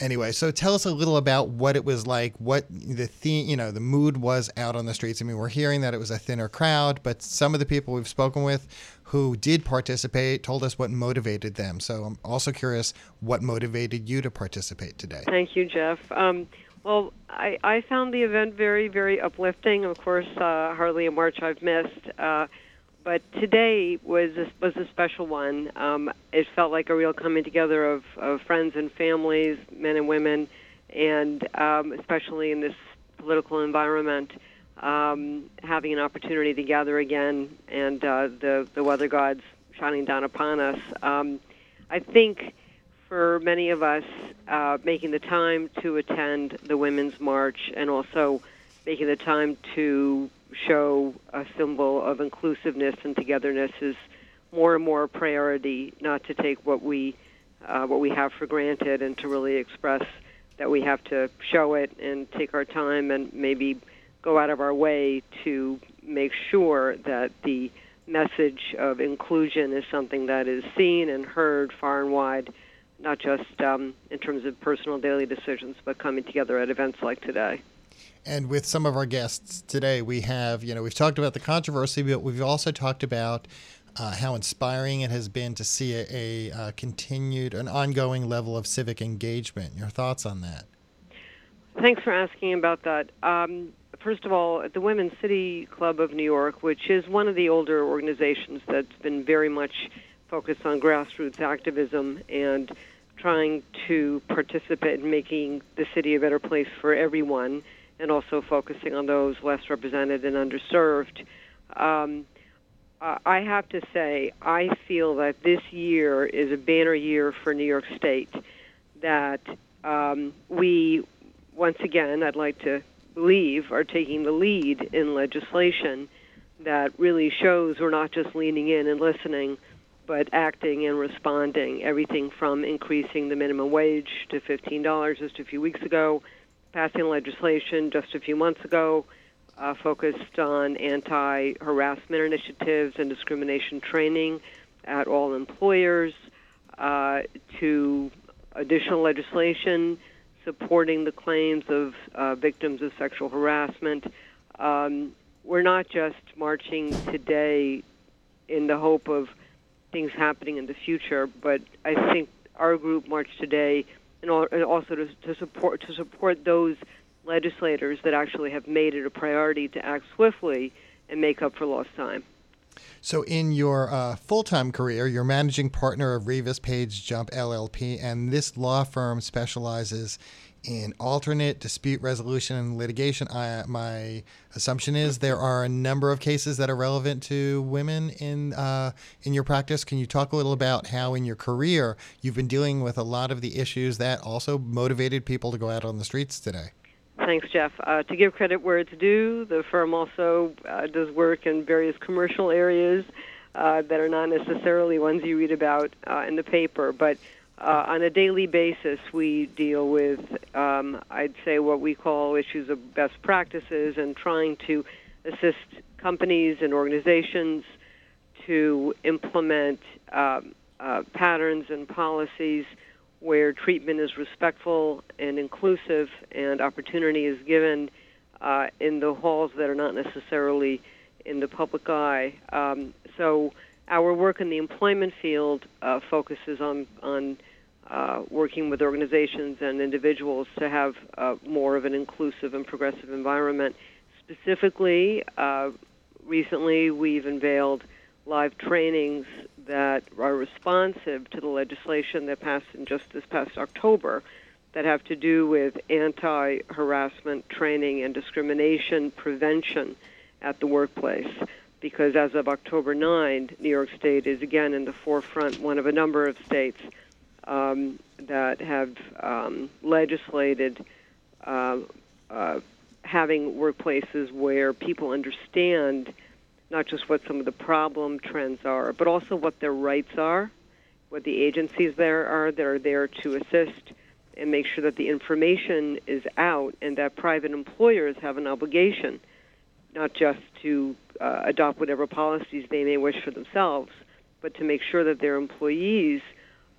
anyway, so tell us a little about what it was like, what the theme, you know, the mood was out on the streets. I mean, we're hearing that it was a thinner crowd, but some of the people we've spoken with who did participate told us what motivated them. So I'm also curious what motivated you to participate today. Thank you, Jeff. Um, well, I, I found the event very, very uplifting. Of course, uh, hardly a march I've missed. Uh, but today was a, was a special one. Um, it felt like a real coming together of, of friends and families, men and women, and um, especially in this political environment, um, having an opportunity to gather again and uh, the the weather gods shining down upon us. Um, I think for many of us, uh, making the time to attend the Women's March and also making the time to show a symbol of inclusiveness and togetherness is more and more a priority. Not to take what we uh, what we have for granted, and to really express that we have to show it and take our time and maybe go out of our way to make sure that the message of inclusion is something that is seen and heard far and wide, not just um, in terms of personal daily decisions, but coming together at events like today. And with some of our guests today, we have, you know, we've talked about the controversy, but we've also talked about uh, how inspiring it has been to see a, a, uh continued, an ongoing level of civic engagement. Your thoughts on that? Thanks for asking about that. Um, first of all, at the Women's City Club of New York, which is one of the older organizations that's been very much focused on grassroots activism and trying to participate in making the city a better place for everyone and also focusing on those less represented and underserved. Um, I have to say, I feel that this year is a banner year for New York State. That um, we, once again, I'd like to believe, are taking the lead in legislation that really shows we're not just leaning in and listening, but acting and responding. Everything from increasing the minimum wage to $15 just a few weeks ago, passing legislation just a few months ago uh, focused on anti harassment initiatives and discrimination training at all employers, uh, to additional legislation supporting the claims of uh, victims of sexual harassment. Um, we're not just marching today in the hope of things happening in the future, but I think our group marched today and, also to, to support to support those legislators that actually have made it a priority to act swiftly and make up for lost time. So, in your uh, full time career, you're managing partner of Reavis Page Jump LLP, and this law firm specializes in alternate dispute resolution and litigation. I, my assumption is there are a number of cases that are relevant to women in uh, in your practice. Can you talk a little about how in your career you've been dealing with a lot of the issues that also motivated people to go out on the streets today? Thanks, Jeff. Uh, to give credit where it's due, the firm also uh, does work in various commercial areas uh, that are not necessarily ones you read about uh, in the paper, but uh, on a daily basis, we deal with, um, I'd say, what we call issues of best practices and trying to assist companies and organizations to implement um, uh, patterns and policies where treatment is respectful and inclusive and opportunity is given uh, in the halls that are not necessarily in the public eye. Um, so our work in the employment field uh, focuses on on uh, working with organizations and individuals to have uh, more of an inclusive and progressive environment. Specifically, uh, recently we've unveiled live trainings that are responsive to the legislation that passed in just this past October that have to do with anti harassment training and discrimination prevention at the workplace because as of October 9, New York State is again in the forefront, one of a number of states um, that have um, legislated uh, uh, having workplaces where people understand not just what some of the problem trends are, but also what their rights are, what the agencies there are that are there to assist and make sure that the information is out and that private employers have an obligation not just to uh, adopt whatever policies they may wish for themselves, but to make sure that their employees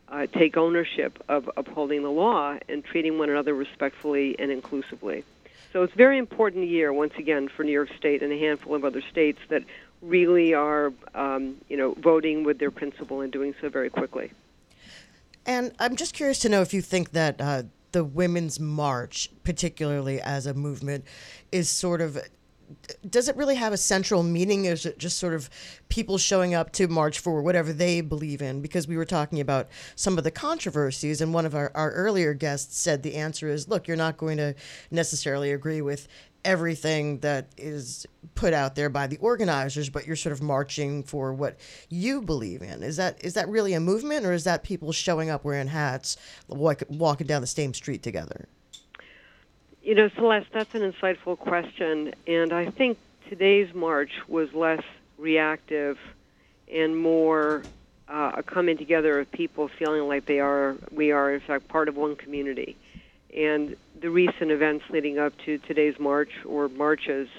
uh, take ownership of upholding the law and treating one another respectfully and inclusively. So it's a very important year, once again, for New York State and a handful of other states that really are, um, you know, voting with their principle and doing so very quickly. And I'm just curious to know if you think that uh, the Women's March, particularly as a movement, is sort of does it really have a central meaning? Is it just sort of people showing up to march for whatever they believe in? Because we were talking about some of the controversies, and one of our, our earlier guests said the answer is look, you're not going to necessarily agree with everything that is put out there by the organizers, but you're sort of marching for what you believe in. Is that is that really a movement, or is that people showing up wearing hats, walk, walking down the same street together? You know, Celeste, that's an insightful question, and I think today's march was less reactive and more uh, a coming together of people feeling like they are, we are in fact part of one community. And the recent events leading up to today's march or marches,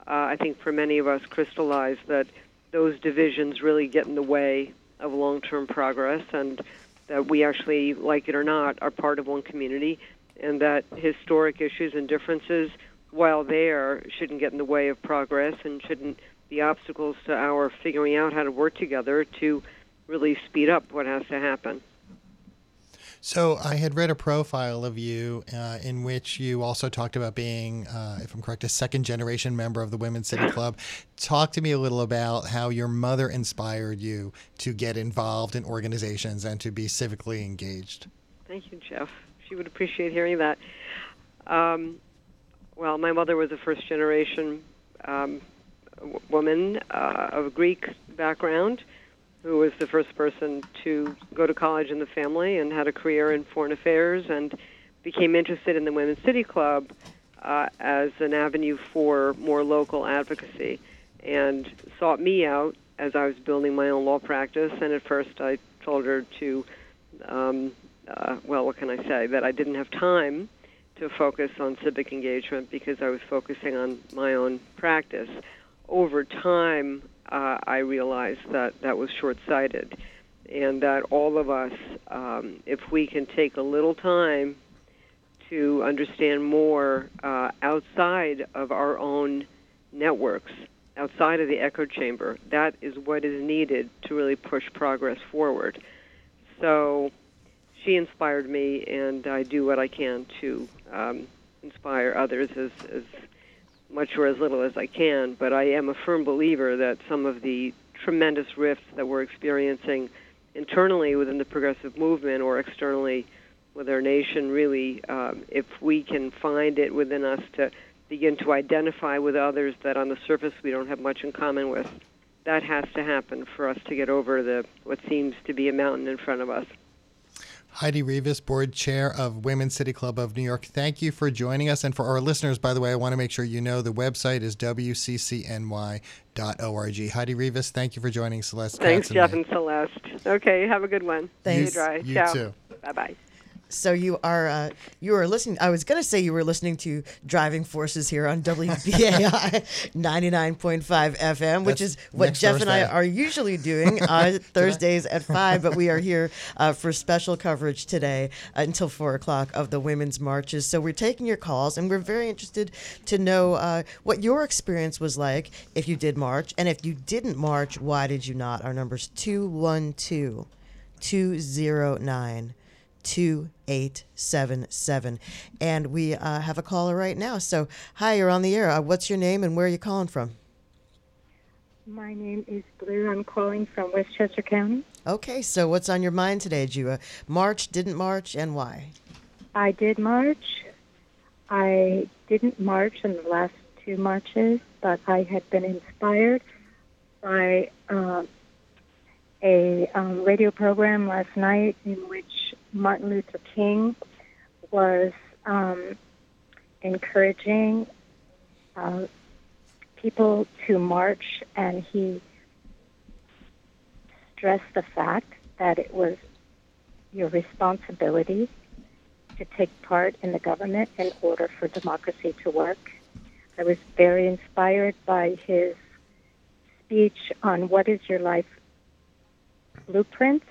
uh, I think for many of us crystallized that those divisions really get in the way of long-term progress, and that we actually, like it or not, are part of one community and that historic issues and differences, while there, shouldn't get in the way of progress and shouldn't be obstacles to our figuring out how to work together to really speed up what has to happen. So I had read a profile of you uh, in which you also talked about being, uh, if I'm correct, a second generation member of the Women's City [laughs] Club. Talk to me a little about how your mother inspired you to get involved in organizations and to be civically engaged. Thank you, Jeff she would appreciate hearing that. Um, well, my mother was a first generation um, w- woman uh, of Greek background who was the first person to go to college in the family and had a career in foreign affairs and became interested in the Women's City Club uh, as an avenue for more local advocacy and sought me out as I was building my own law practice. And at first, I told her to um, uh, well, what can I say? That I didn't have time to focus on civic engagement because I was focusing on my own practice. Over time, uh, I realized that that was short sighted and that all of us, um, if we can take a little time to understand more uh, outside of our own networks, outside of the echo chamber, that is what is needed to really push progress forward. So, she inspired me, and I do what I can to um, inspire others as, as much or as little as I can. But I am a firm believer that some of the tremendous rifts that we're experiencing internally within the progressive movement or externally with our nation. Really, um, if we can find it within us to begin to identify with others that on the surface we don't have much in common with, that has to happen for us to get over the what seems to be a mountain in front of us. Heidi Rivas, board chair of Women's City Club of New York. Thank you for joining us. And for our listeners, by the way, I want to make sure you know the website is wccny.org. Heidi Rivas, thank you for joining Celeste. Thanks, Jeff and Celeste. Okay, have a good one. Thanks. Stay dry. You too. Bye bye. So you are uh, you are listening. I was going to say you were listening to Driving Forces here on [laughs] WBAI 99.5 FM, which That's is what Jeff and I are usually doing uh, [laughs] Thursdays at five. But we are here uh, for special coverage today until four o'clock of the women's marches. So we're taking your calls, and we're very interested to know uh, what your experience was like if you did march, and if you didn't march, why did you not? Our number's 212 209 2877. And we uh, have a caller right now. So, hi, you're on the air. Uh, what's your name and where are you calling from? My name is Blue. I'm calling from Westchester County. Okay, so what's on your mind today? You uh, march, didn't march, and why? I did march. I didn't march in the last two marches, but I had been inspired by uh, a um, radio program last night in which Martin Luther King was um, encouraging uh, people to march, and he stressed the fact that it was your responsibility to take part in the government in order for democracy to work. I was very inspired by his speech on what is your life blueprint,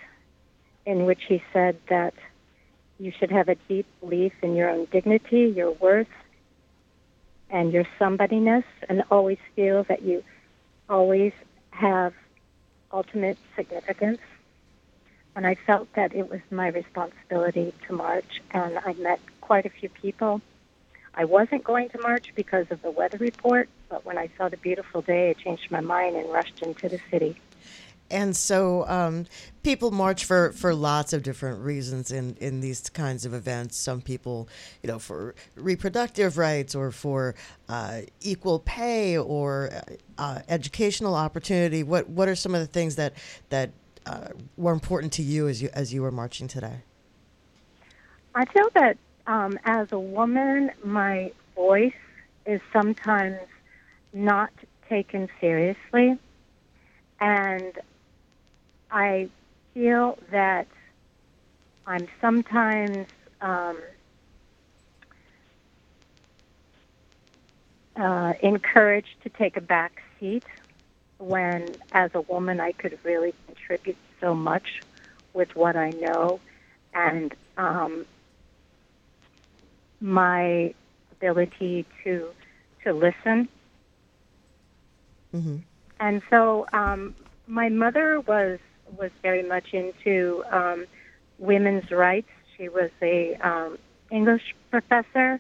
in which he said that you should have a deep belief in your own dignity, your worth, and your somebodyness, and always feel that you always have ultimate significance. And I felt that it was my responsibility to march, and I met quite a few people. I wasn't going to march because of the weather report, but when I saw the beautiful day, I changed my mind and rushed into the city. And so um, people march for, for lots of different reasons in, in these kinds of events. Some people, you know, for reproductive rights or for uh, equal pay or uh, educational opportunity. What what are some of the things that that uh, were important to you as you as you were marching today? I feel that um, as a woman, my voice is sometimes not taken seriously. And I feel that I'm sometimes um, uh, encouraged to take a back seat when, as a woman, I could really contribute so much with what I know and um, my ability to to listen. Mm-hmm. And so um, my mother was was very much into um, women's rights. She was a um, English professor,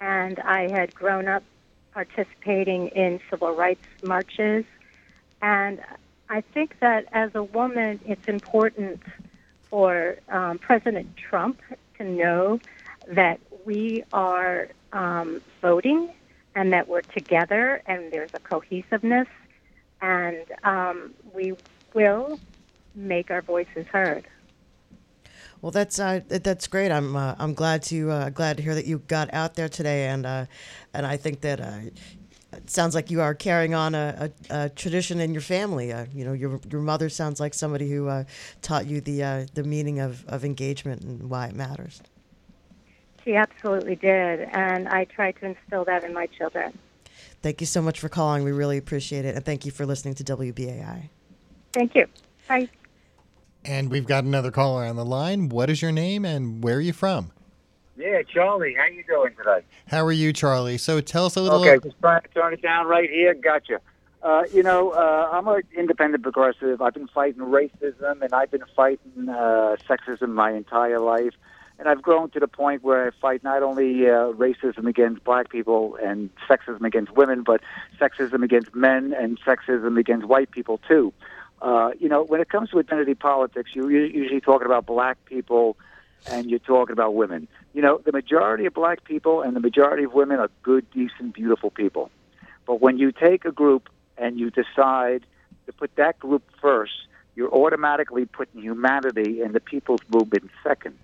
and I had grown up participating in civil rights marches. And I think that as a woman, it's important for um, President Trump to know that we are um, voting and that we're together and there's a cohesiveness and um, we will make our voices heard. Well, that's uh, that's great. I'm uh, I'm glad to uh, glad to hear that you got out there today, and uh, and I think that uh, it sounds like you are carrying on a, a, a tradition in your family. Uh, you know, your your mother sounds like somebody who uh, taught you the uh, the meaning of, of engagement and why it matters. She absolutely did, and I try to instill that in my children. Thank you so much for calling. We really appreciate it, and thank you for listening to WBAI. Thank you. Bye. And we've got another caller on the line. What is your name and where are you from? Yeah, Charlie, how you doing today? How are you, Charlie? So tell us a little. Okay, just trying to turn it down right here. Gotcha. Uh, you know, uh, I'm an independent progressive. I've been fighting racism and I've been fighting uh, sexism my entire life. And I've grown to the point where I fight not only uh, racism against black people and sexism against women, but sexism against men and sexism against white people, too. Uh, Uh, you know, when it comes to identity politics, you're usually talking about black people and you're talking about women. You know, the majority of black people and the majority of women are good, decent, beautiful people. But when you take a group and you decide to put that group first, you're automatically putting humanity and the people's movement second.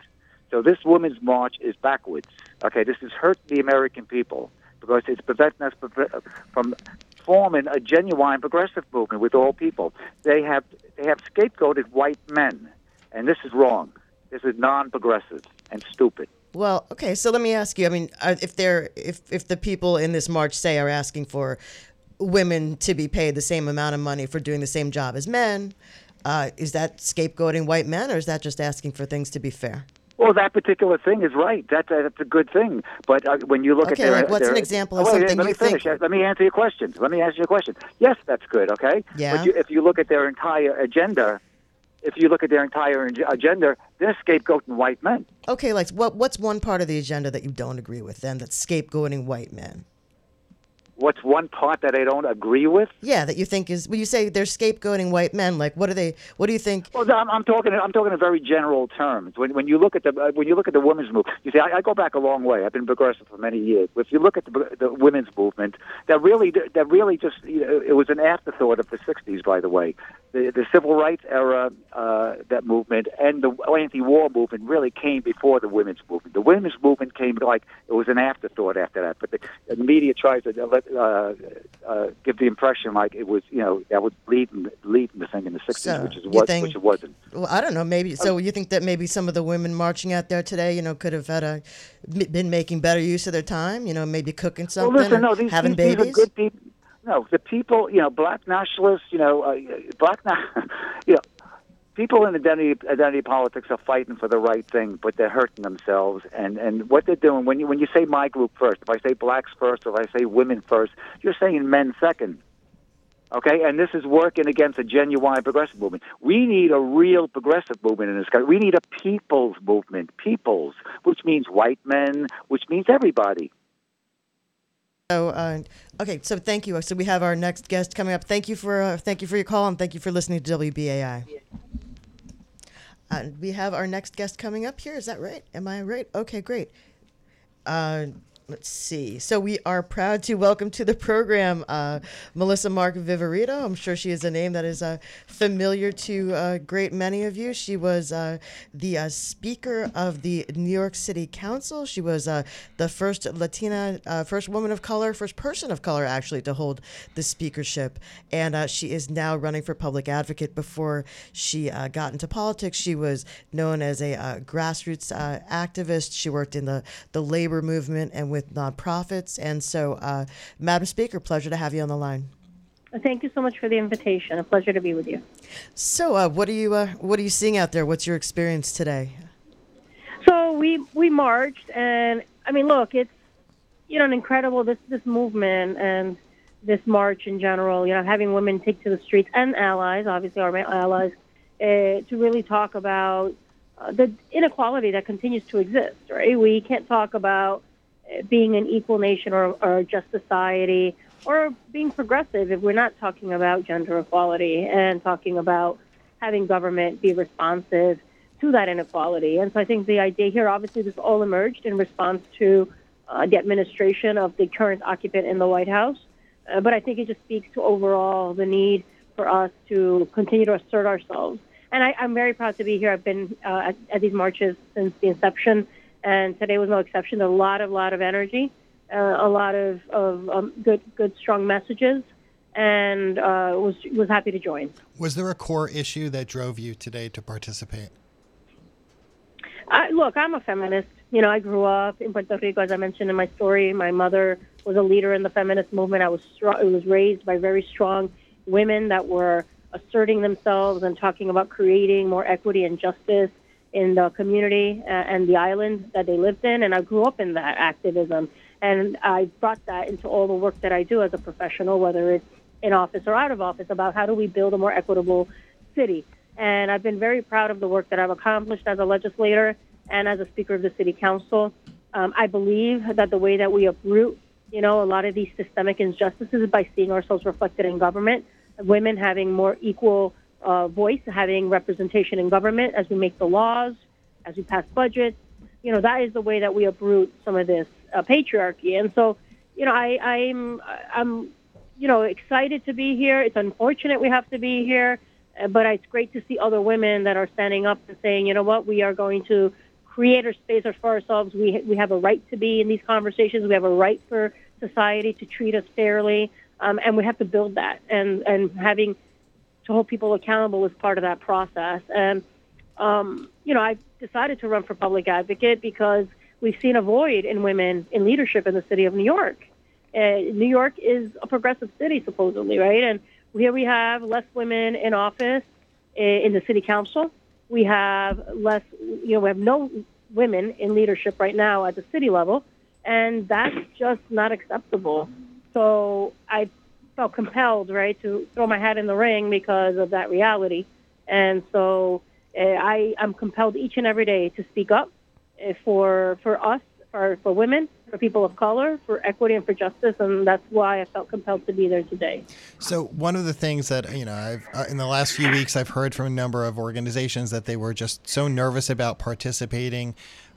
So this women's march is backwards. Okay, this has hurt the American people because it's preventing us from forming a genuine progressive movement with all people. They have they have scapegoated white men, and this is wrong. This is non-progressive and stupid. Well, okay. So let me ask you. I mean, uh, if they're if if the people in this march say are asking for women to be paid the same amount of money for doing the same job as men, uh, is that scapegoating white men, or is that just asking for things to be fair? Well, that particular thing is right. That, that's a good thing. But uh, when you look okay, at their, like what's their, an example of oh, something let me you finish. think? Let me answer your question. Let me answer your question. Yes, that's good. Okay. Yeah. But you, if you look at their entire agenda, if you look at their entire agenda, they're scapegoating white men. Okay, like what what's one part of the agenda that you don't agree with then? That's scapegoating white men. What's one part that I don't agree with? Yeah, that you think is when you say they're scapegoating white men. Like, what do they? What do you think? Well, I'm, I'm talking. I'm talking in very general terms. When, when you look at the uh, when you look at the women's movement, you see, I, I go back a long way. I've been progressive for many years. If you look at the, the women's movement, that really that really just you know, it was an afterthought of the '60s. By the way, the the civil rights era, uh, that movement, and the anti-war movement really came before the women's movement. The women's movement came like it was an afterthought after that. But the, the media tries to let uh, uh, give the impression like it was, you know, that was leading leading the thing in the '60s, So, which is what think- which it wasn't. Well, I don't know. Maybe so. You think that maybe some of the women marching out there today, you know, could have had a been making better use of their time. You know, maybe cooking something, well, listen, no, these, having these, these babies. are good people. No, the people, you know, black nationalists, you know, uh, black, na- [laughs] you know, people in identity identity politics are fighting for the right thing, but they're hurting themselves. And and what they're doing when you when you say my group first, if I say blacks first, or if I say women first, you're saying men second. Okay, and this is working against a genuine progressive movement. We need a real progressive movement in this country. We need a people's movement, people's, which means white men, which means everybody. So, uh, okay. So, thank you. So, we have our next guest coming up. Thank you for uh, thank you for your call and thank you for listening to WBAI. Uh, we have our next guest coming up here. Is that right? Am I right? Okay, great. Uh, let's see. So we are proud to welcome to the program uh, Melissa Mark Viverito. I'm sure she is a name that is uh, familiar to a great many of you. She was uh, the uh, Speaker of the New York City Council. She was uh, the first Latina, uh, first woman of color, first person of color actually to hold the speakership. And uh, she is now running for public advocate. Before she uh, got into politics, she was known as a uh, grassroots uh, activist. She worked in the, the labor movement and with nonprofits. And so, uh, Madam Speaker, pleasure to have you on the line. Thank you so much for the invitation. A pleasure to be with you. So, uh, what are you uh, what are you seeing out there? What's your experience today? So we we marched, and I mean, look, it's you know an incredible this this movement and this march in general. You know, having women take to the streets and allies, obviously our allies, uh, to really talk about uh, the inequality that continues to exist. Right? We can't talk about being an equal nation or, or a just society or being progressive if we're not talking about gender equality and talking about having government be responsive to that inequality. And so I think the idea here, obviously, this all emerged in response to uh, the administration of the current occupant in the White House. Uh, but I think it just speaks to overall the need for us to continue to assert ourselves. And I, I'm very proud to be here. I've been uh, at, at these marches since the inception, and today was no exception. A lot of lot of energy, uh, a lot of, of um, good good strong messages, and uh, was was happy to join. Was there a core issue that drove you today to participate? I, look, I'm a feminist. You know, I grew up in Puerto Rico, as I mentioned in my story. My mother was a leader in the feminist movement. I was str- I was raised by very strong women that were asserting themselves and talking about creating more equity and justice in the community uh, and the island that they lived in. And I grew up in that activism, and I brought that into all the work that I do as a professional, whether it's in office or out of office, about how do we build a more equitable city. And I've been very proud of the work that I've accomplished as a legislator and as a speaker of the city council. Um, I believe that the way that we uproot, you know, a lot of these systemic injustices is by seeing ourselves reflected in government, women having more equal uh, voice, having representation in government as we make the laws, as we pass budgets. You know, that is the way that we uproot some of this uh, patriarchy. And so, you know, I, I'm, I'm, you know, excited to be here. It's unfortunate we have to be here, uh, but it's great to see other women that are standing up and saying, you know what, we are going to create a space for ourselves. We we have a right to be in these conversations. We have a right for society to treat us fairly, um, and we have to build that. And and having to hold people accountable is part of that process. And um, you know, I decided to run for public advocate because we've seen a void in women in leadership in the city of New York. Uh, New York is a progressive city, supposedly, right? And here we have less women in office uh, in the city council. We have less, you know, we have no women in leadership right now at the city level, and that's just not acceptable. So I felt compelled, right, to throw my hat in the ring because of that reality. And so uh, I, I'm compelled each and every day to speak up uh, for for us, for for women, for people of color, for equity and for justice, and that's why I felt compelled to be there today. So one of the things that you know, I've uh, in the last few weeks, I've heard from a number of organizations that they were just so nervous about participating.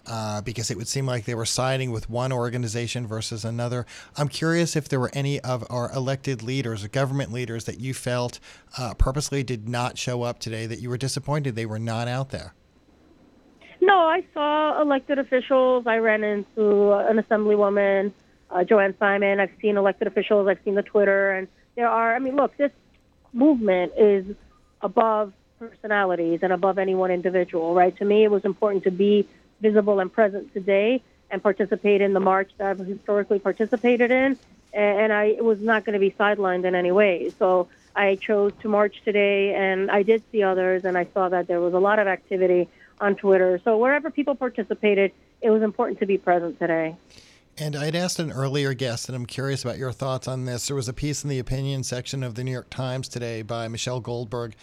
Uh, because it would seem like they were siding with one organization versus another. I'm curious if there were any of our elected leaders or government leaders that you felt uh, purposely did not show up today, that you were disappointed they were not out there. No, I saw elected officials. I ran into an assemblywoman, uh, Joanne Simon. I've seen elected officials. I've seen the Twitter, and there are. I mean, look, this movement is above personalities and above any one individual, right? To me, it was important to be visible and present today and participate in the march that I've historically participated in, and I was not going to be sidelined in any way. So I chose to march today, and I did see others, and I saw that there was a lot of activity on Twitter. So wherever people participated, it was important to be present today. And I'd asked an earlier guest, and I'm curious about your thoughts on this. There was a piece in the opinion section of the New York Times today by Michelle Goldberg,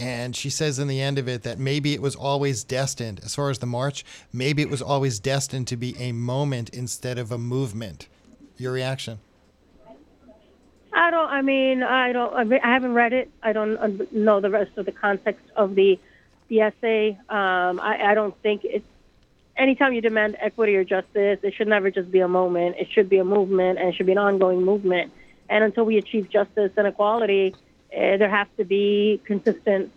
and she says in the end of it that maybe it was always destined, as far as the march, maybe it was always destined to be a moment instead of a movement. Your reaction? I don't. I mean, I don't. I haven't read it. I don't know the rest of the context of the the essay. Um, I, I don't think it's anytime you demand equity or justice, it should never just be a moment. It should be a movement and it should be an ongoing movement. And until we achieve justice and equality, uh, there has to be consistent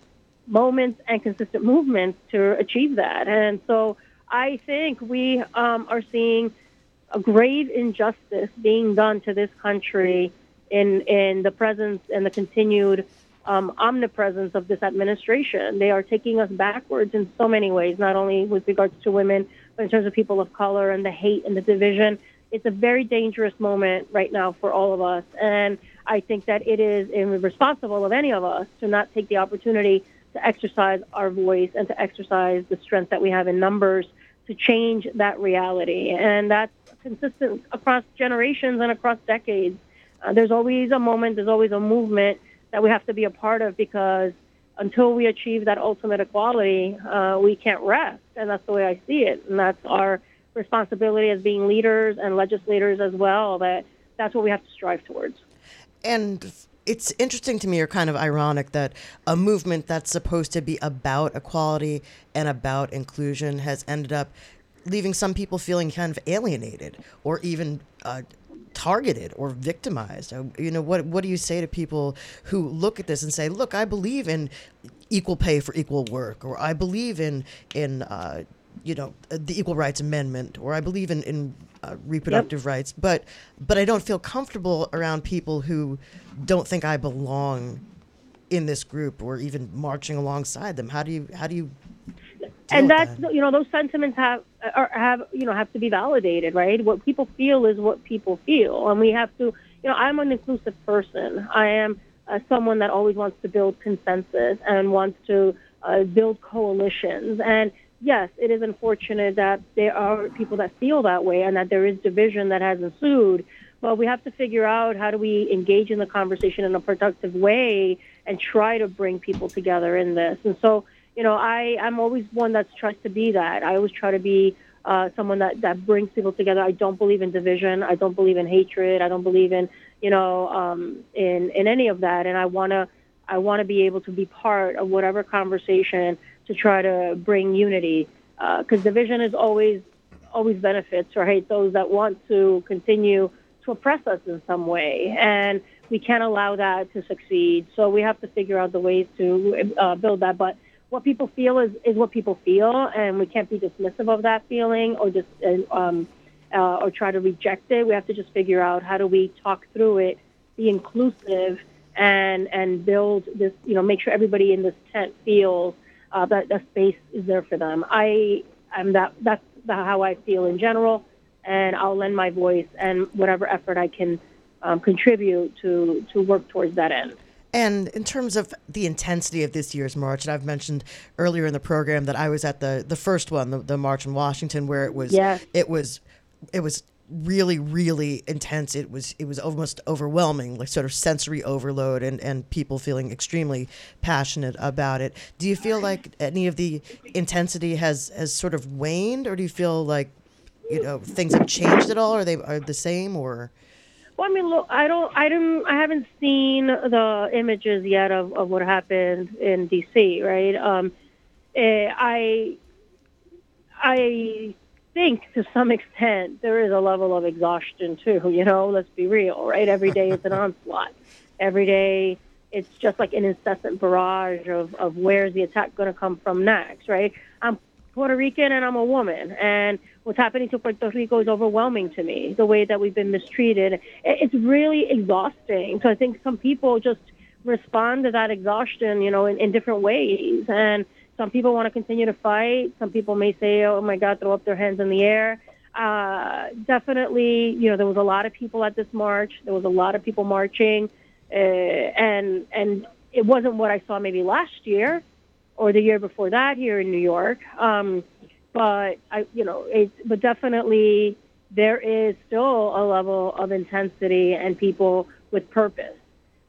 moments and consistent movements to achieve that. And so I think we um, are seeing a grave injustice being done to this country in in the presence and the continued um, omnipresence of this administration. They are taking us backwards in so many ways, not only with regards to women, but in terms of people of color and the hate and the division. It's a very dangerous moment right now for all of us. And I think that it is irresponsible of any of us to not take the opportunity to exercise our voice and to exercise the strength that we have in numbers to change that reality. And that's consistent across generations and across decades. Uh, there's always a moment, there's always a movement that we have to be a part of because until we achieve that ultimate equality, uh, we can't rest. And that's the way I see it. And that's our responsibility as being leaders and legislators as well, that that's what we have to strive towards. And it's interesting to me or kind of ironic that a movement that's supposed to be about equality and about inclusion has ended up leaving some people feeling kind of alienated or even uh, targeted or victimized. Uh, you know, what what do you say to people who look at this and say, "Look, I believe in equal pay for equal work," or "I believe in in uh, you know the Equal Rights Amendment," or "I believe in in uh, reproductive yep. rights," but but I don't feel comfortable around people who don't think I belong in this group or even marching alongside them. How do you how do you and that's that. you know those sentiments have are, have you know have to be validated, right? What people feel is what people feel, and we have to. You know, I'm an inclusive person. I am uh, someone that always wants to build consensus and wants to uh, build coalitions. And yes, it is unfortunate that there are people that feel that way and that there is division that has ensued. But we have to figure out how do we engage in the conversation in a productive way and try to bring people together in this. And so you know, I I'm always one that tries to be that. I always try to be uh, someone that that brings people together. I don't believe in division. I don't believe in hatred. I don't believe in you know um, in in any of that. And I wanna I want to be able to be part of whatever conversation to try to bring unity uh, because division is always always benefits, right? Those that want to continue to oppress us in some way, and we can't allow that to succeed. So we have to figure out the ways to uh, build that. But what people feel is, is what people feel, and we can't be dismissive of that feeling or just um, uh, or try to reject it. We have to just figure out how do we talk through it, be inclusive, and and build this. You know, make sure everybody in this tent feels uh, that the space is there for them. I am that that's how I feel in general, and I'll lend my voice and whatever effort I can um, contribute to to work towards that end. And in terms of the intensity of this year's march, and I've mentioned earlier in the program that I was at the the first one, the, the march in Washington, where it was Yeah. it was it was really really intense it was it was almost overwhelming like sort of sensory overload and and people feeling extremely passionate about it do you feel like any of the intensity has has sort of waned or do you feel like you know things have changed at all or they are the same or Well, I mean, look, I don't, I don't, I haven't seen the images yet of, of what happened in D.C. Right? Um, eh, I, I think to some extent there is a level of exhaustion too. You know, let's be real, right? Every day it's an [laughs] onslaught. Every day it's just like an incessant barrage of of where's the attack going to come from next, right? I'm Puerto Rican and I'm a woman, and what's happening to Puerto Rico is overwhelming to me. The way that we've been mistreated, it's really exhausting. So I think some people just respond to that exhaustion, you know, in, in different ways. And some people want to continue to fight. Some people may say, "Oh my God," throw up their hands in the air. Uh, definitely, you know, there was a lot of people at this march. There was a lot of people marching, uh, and and it wasn't what I saw maybe last year or the year before that here in New York. Um, but I, you know, it, but definitely there is still a level of intensity and people with purpose.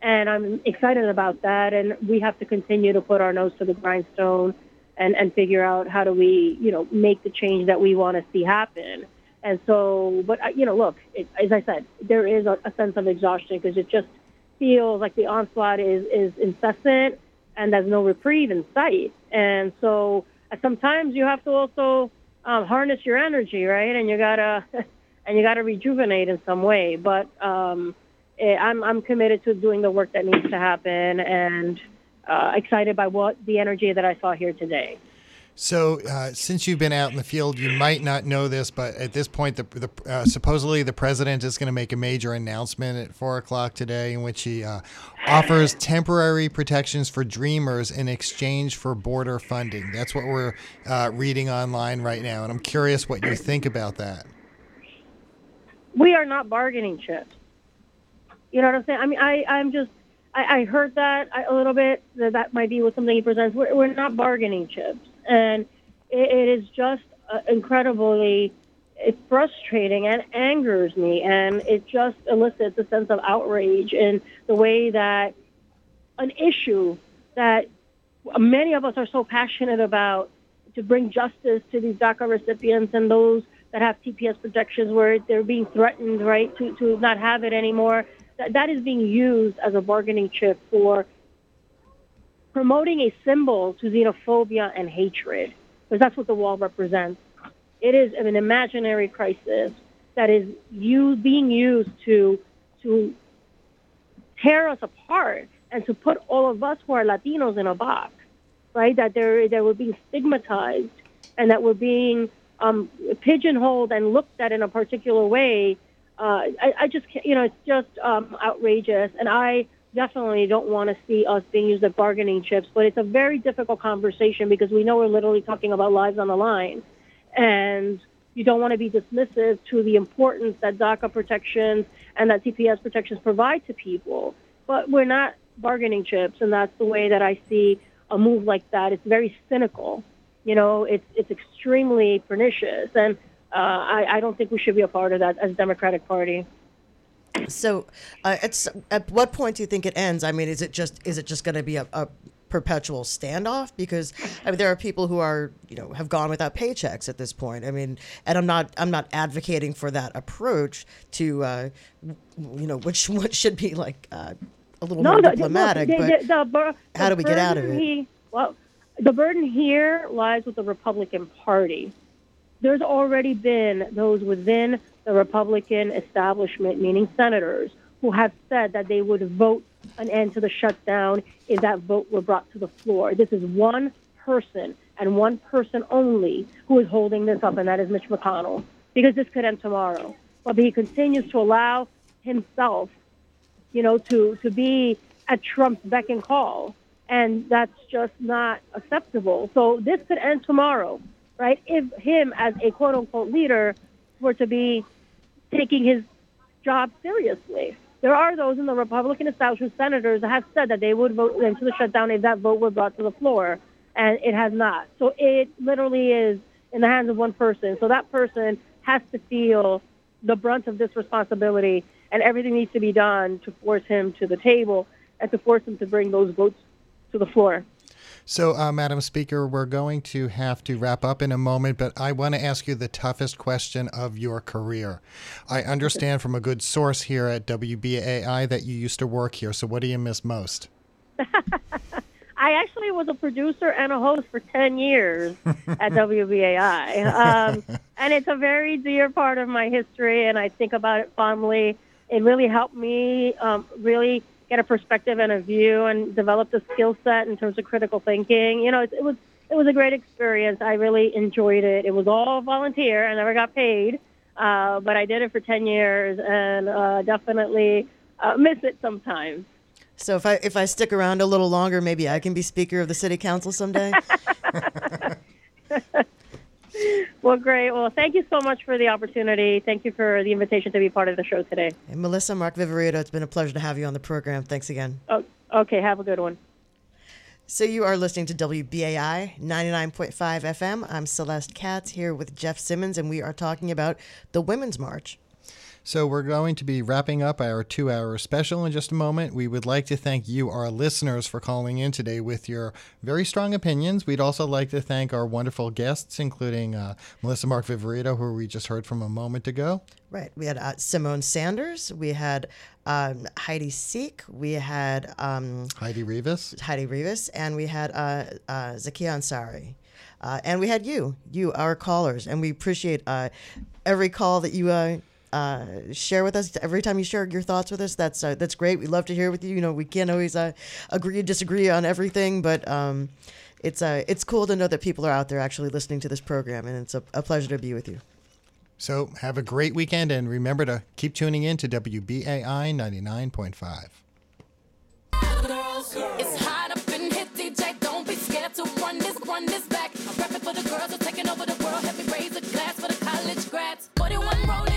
And I'm excited about that. And we have to continue to put our nose to the grindstone and, and figure out how do we, you know, make the change that we want to see happen. And so, but, uh, you know, look, it, as I said, there is a, a sense of exhaustion because it just feels like the onslaught is, is incessant and there's no reprieve in sight. And so sometimes you have to also um, harness your energy, right? And you gotta [laughs] and you gotta rejuvenate in some way. But um, I'm I'm committed to doing the work that needs to happen, and uh, excited by what the energy that I saw here today. So, uh, since you've been out in the field, you might not know this, but at this point, the, the uh, supposedly the president is going to make a major announcement at four o'clock today, in which he uh, offers temporary protections for Dreamers in exchange for border funding. That's what we're uh, reading online right now, and I'm curious what you think about that. we are not bargaining chips. You know what I'm saying? I mean, I, I'm just, I, I heard that a little bit, that that might be what something he presents. We're, we're not bargaining chips. And it, it is just uh, incredibly it's frustrating and angers me. And it just elicits a sense of outrage in the way that an issue that many of us are so passionate about to bring justice to these DACA recipients and those that have TPS protections where they're being threatened, right, to, to not have it anymore. That, is being used as a bargaining chip for promoting a symbol to xenophobia and hatred, because that's what the wall represents. It is an imaginary crisis that is being used to to tear us apart and to put all of us who are Latinos in a box, right? That they're, that we're being stigmatized and that we're being um, pigeonholed and looked at in a particular way. Uh, I, I just can't, you know, it's just um, outrageous. And I definitely don't want to see us being used as bargaining chips, but it's a very difficult conversation because we know we're literally talking about lives on the line. And you don't want to be dismissive to the importance that DACA protections and that TPS protections provide to people. But we're not bargaining chips, and that's the way that I see a move like that. It's very cynical. You know, it's it's extremely pernicious, and uh, I, I don't think we should be a part of that as a Democratic Party. So, uh, at at what point do you think it ends? I mean, is it just is it just going to be a, a perpetual standoff? Because I mean, there are people who are you know have gone without paychecks at this point. I mean, and I'm not I'm not advocating for that approach to uh, you know which what should be like uh, a little more the- diplomatic. the, but the, the, bur- how do we get out of it? He, well, the burden here lies with the Republican Party. There's already been those within the Republican establishment, meaning senators, who have said that they would vote an end to the shutdown if that vote were brought to the floor. This is one person and one person only who is holding this up, and that is Mitch McConnell, because this could end tomorrow. But he continues to allow himself, you know, to, to be at Trump's beck and call, and that's just not acceptable. So this could end tomorrow, right? If him, as a quote unquote leader, were to be taking his job seriously. There are those in the Republican establishment senators that have said that they would vote into the shutdown if that vote were brought to the floor, and it has not. So it literally is in the hands of one person. So that person has to feel the brunt of this responsibility, and everything needs to be done to force him to the table and to force him to bring those votes to the floor. So, uh, Madam Speaker, we're going to have to wrap up in a moment, but I want to ask you the toughest question of your career. I understand from a good source here at WBAI that you used to work here. So, what do you miss most? [laughs] I actually was a producer and a host for 10 years at [laughs] WBAI. Um, and it's a very dear part of my history, and I think about it fondly. It really helped me um, really get a perspective and a view and develop the skill set in terms of critical thinking. You know, it, it was it was a great experience. I really enjoyed it. It was all volunteer. I never got paid, uh, but I did it for 10 years and uh, definitely uh, miss it sometimes. So if I if I stick around a little longer, maybe I can be speaker of the city council someday. [laughs] [laughs] well, great. Well, thank you so much for the opportunity. Thank you for the invitation to be part of the show today. And Melissa Mark Viverito, it's been a pleasure to have you on the program. Thanks again. Oh, okay, have a good one. So you are listening to WBAI 99.5 FM. I'm Celeste Katz here with Jeff Simmons, and we are talking about the Women's March. So, we're going to be wrapping up our two hour special in just a moment. We would like to thank you, our listeners, for calling in today with your very strong opinions. We'd also like to thank our wonderful guests, including uh, Melissa Mark Viverito, who we just heard from a moment ago. Right. We had uh, Symone Sanders. We had um, Heidi Sieck. We had um, Heidi Rivas. Heidi Rivas. And we had uh, uh, Zakiyah Ansari. Uh, and we had you, you, our callers. And we appreciate uh, every call that you uh, share with us every time you share your thoughts with us. That's uh, that's great. We love to hear with you. You know, we can't always uh, agree or disagree on everything, but um, it's uh, it's cool to know that people are out there actually listening to this program, and it's a, a pleasure to be with you. So have a great weekend, and remember to keep tuning in to WBAI ninety nine point five. It's hot up in here, DJ. Don't be scared to run this, back. I'm rapping for the girls who are taking over the world. Help me raise a glass for the college grads. 41 rollie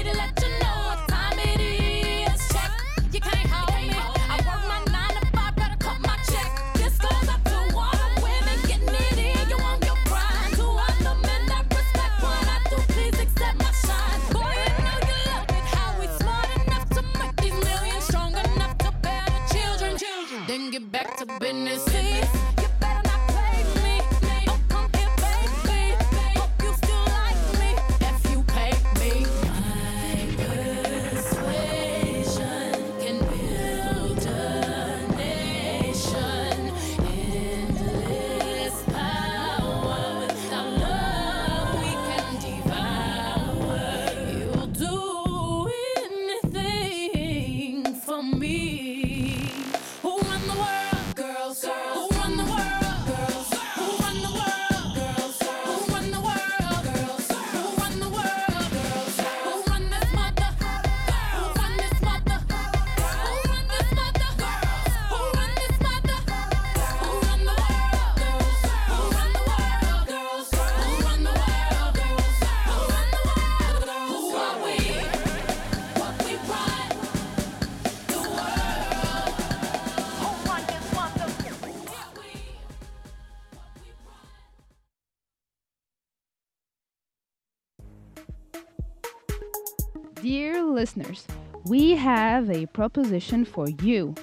listeners, we have a proposition for you.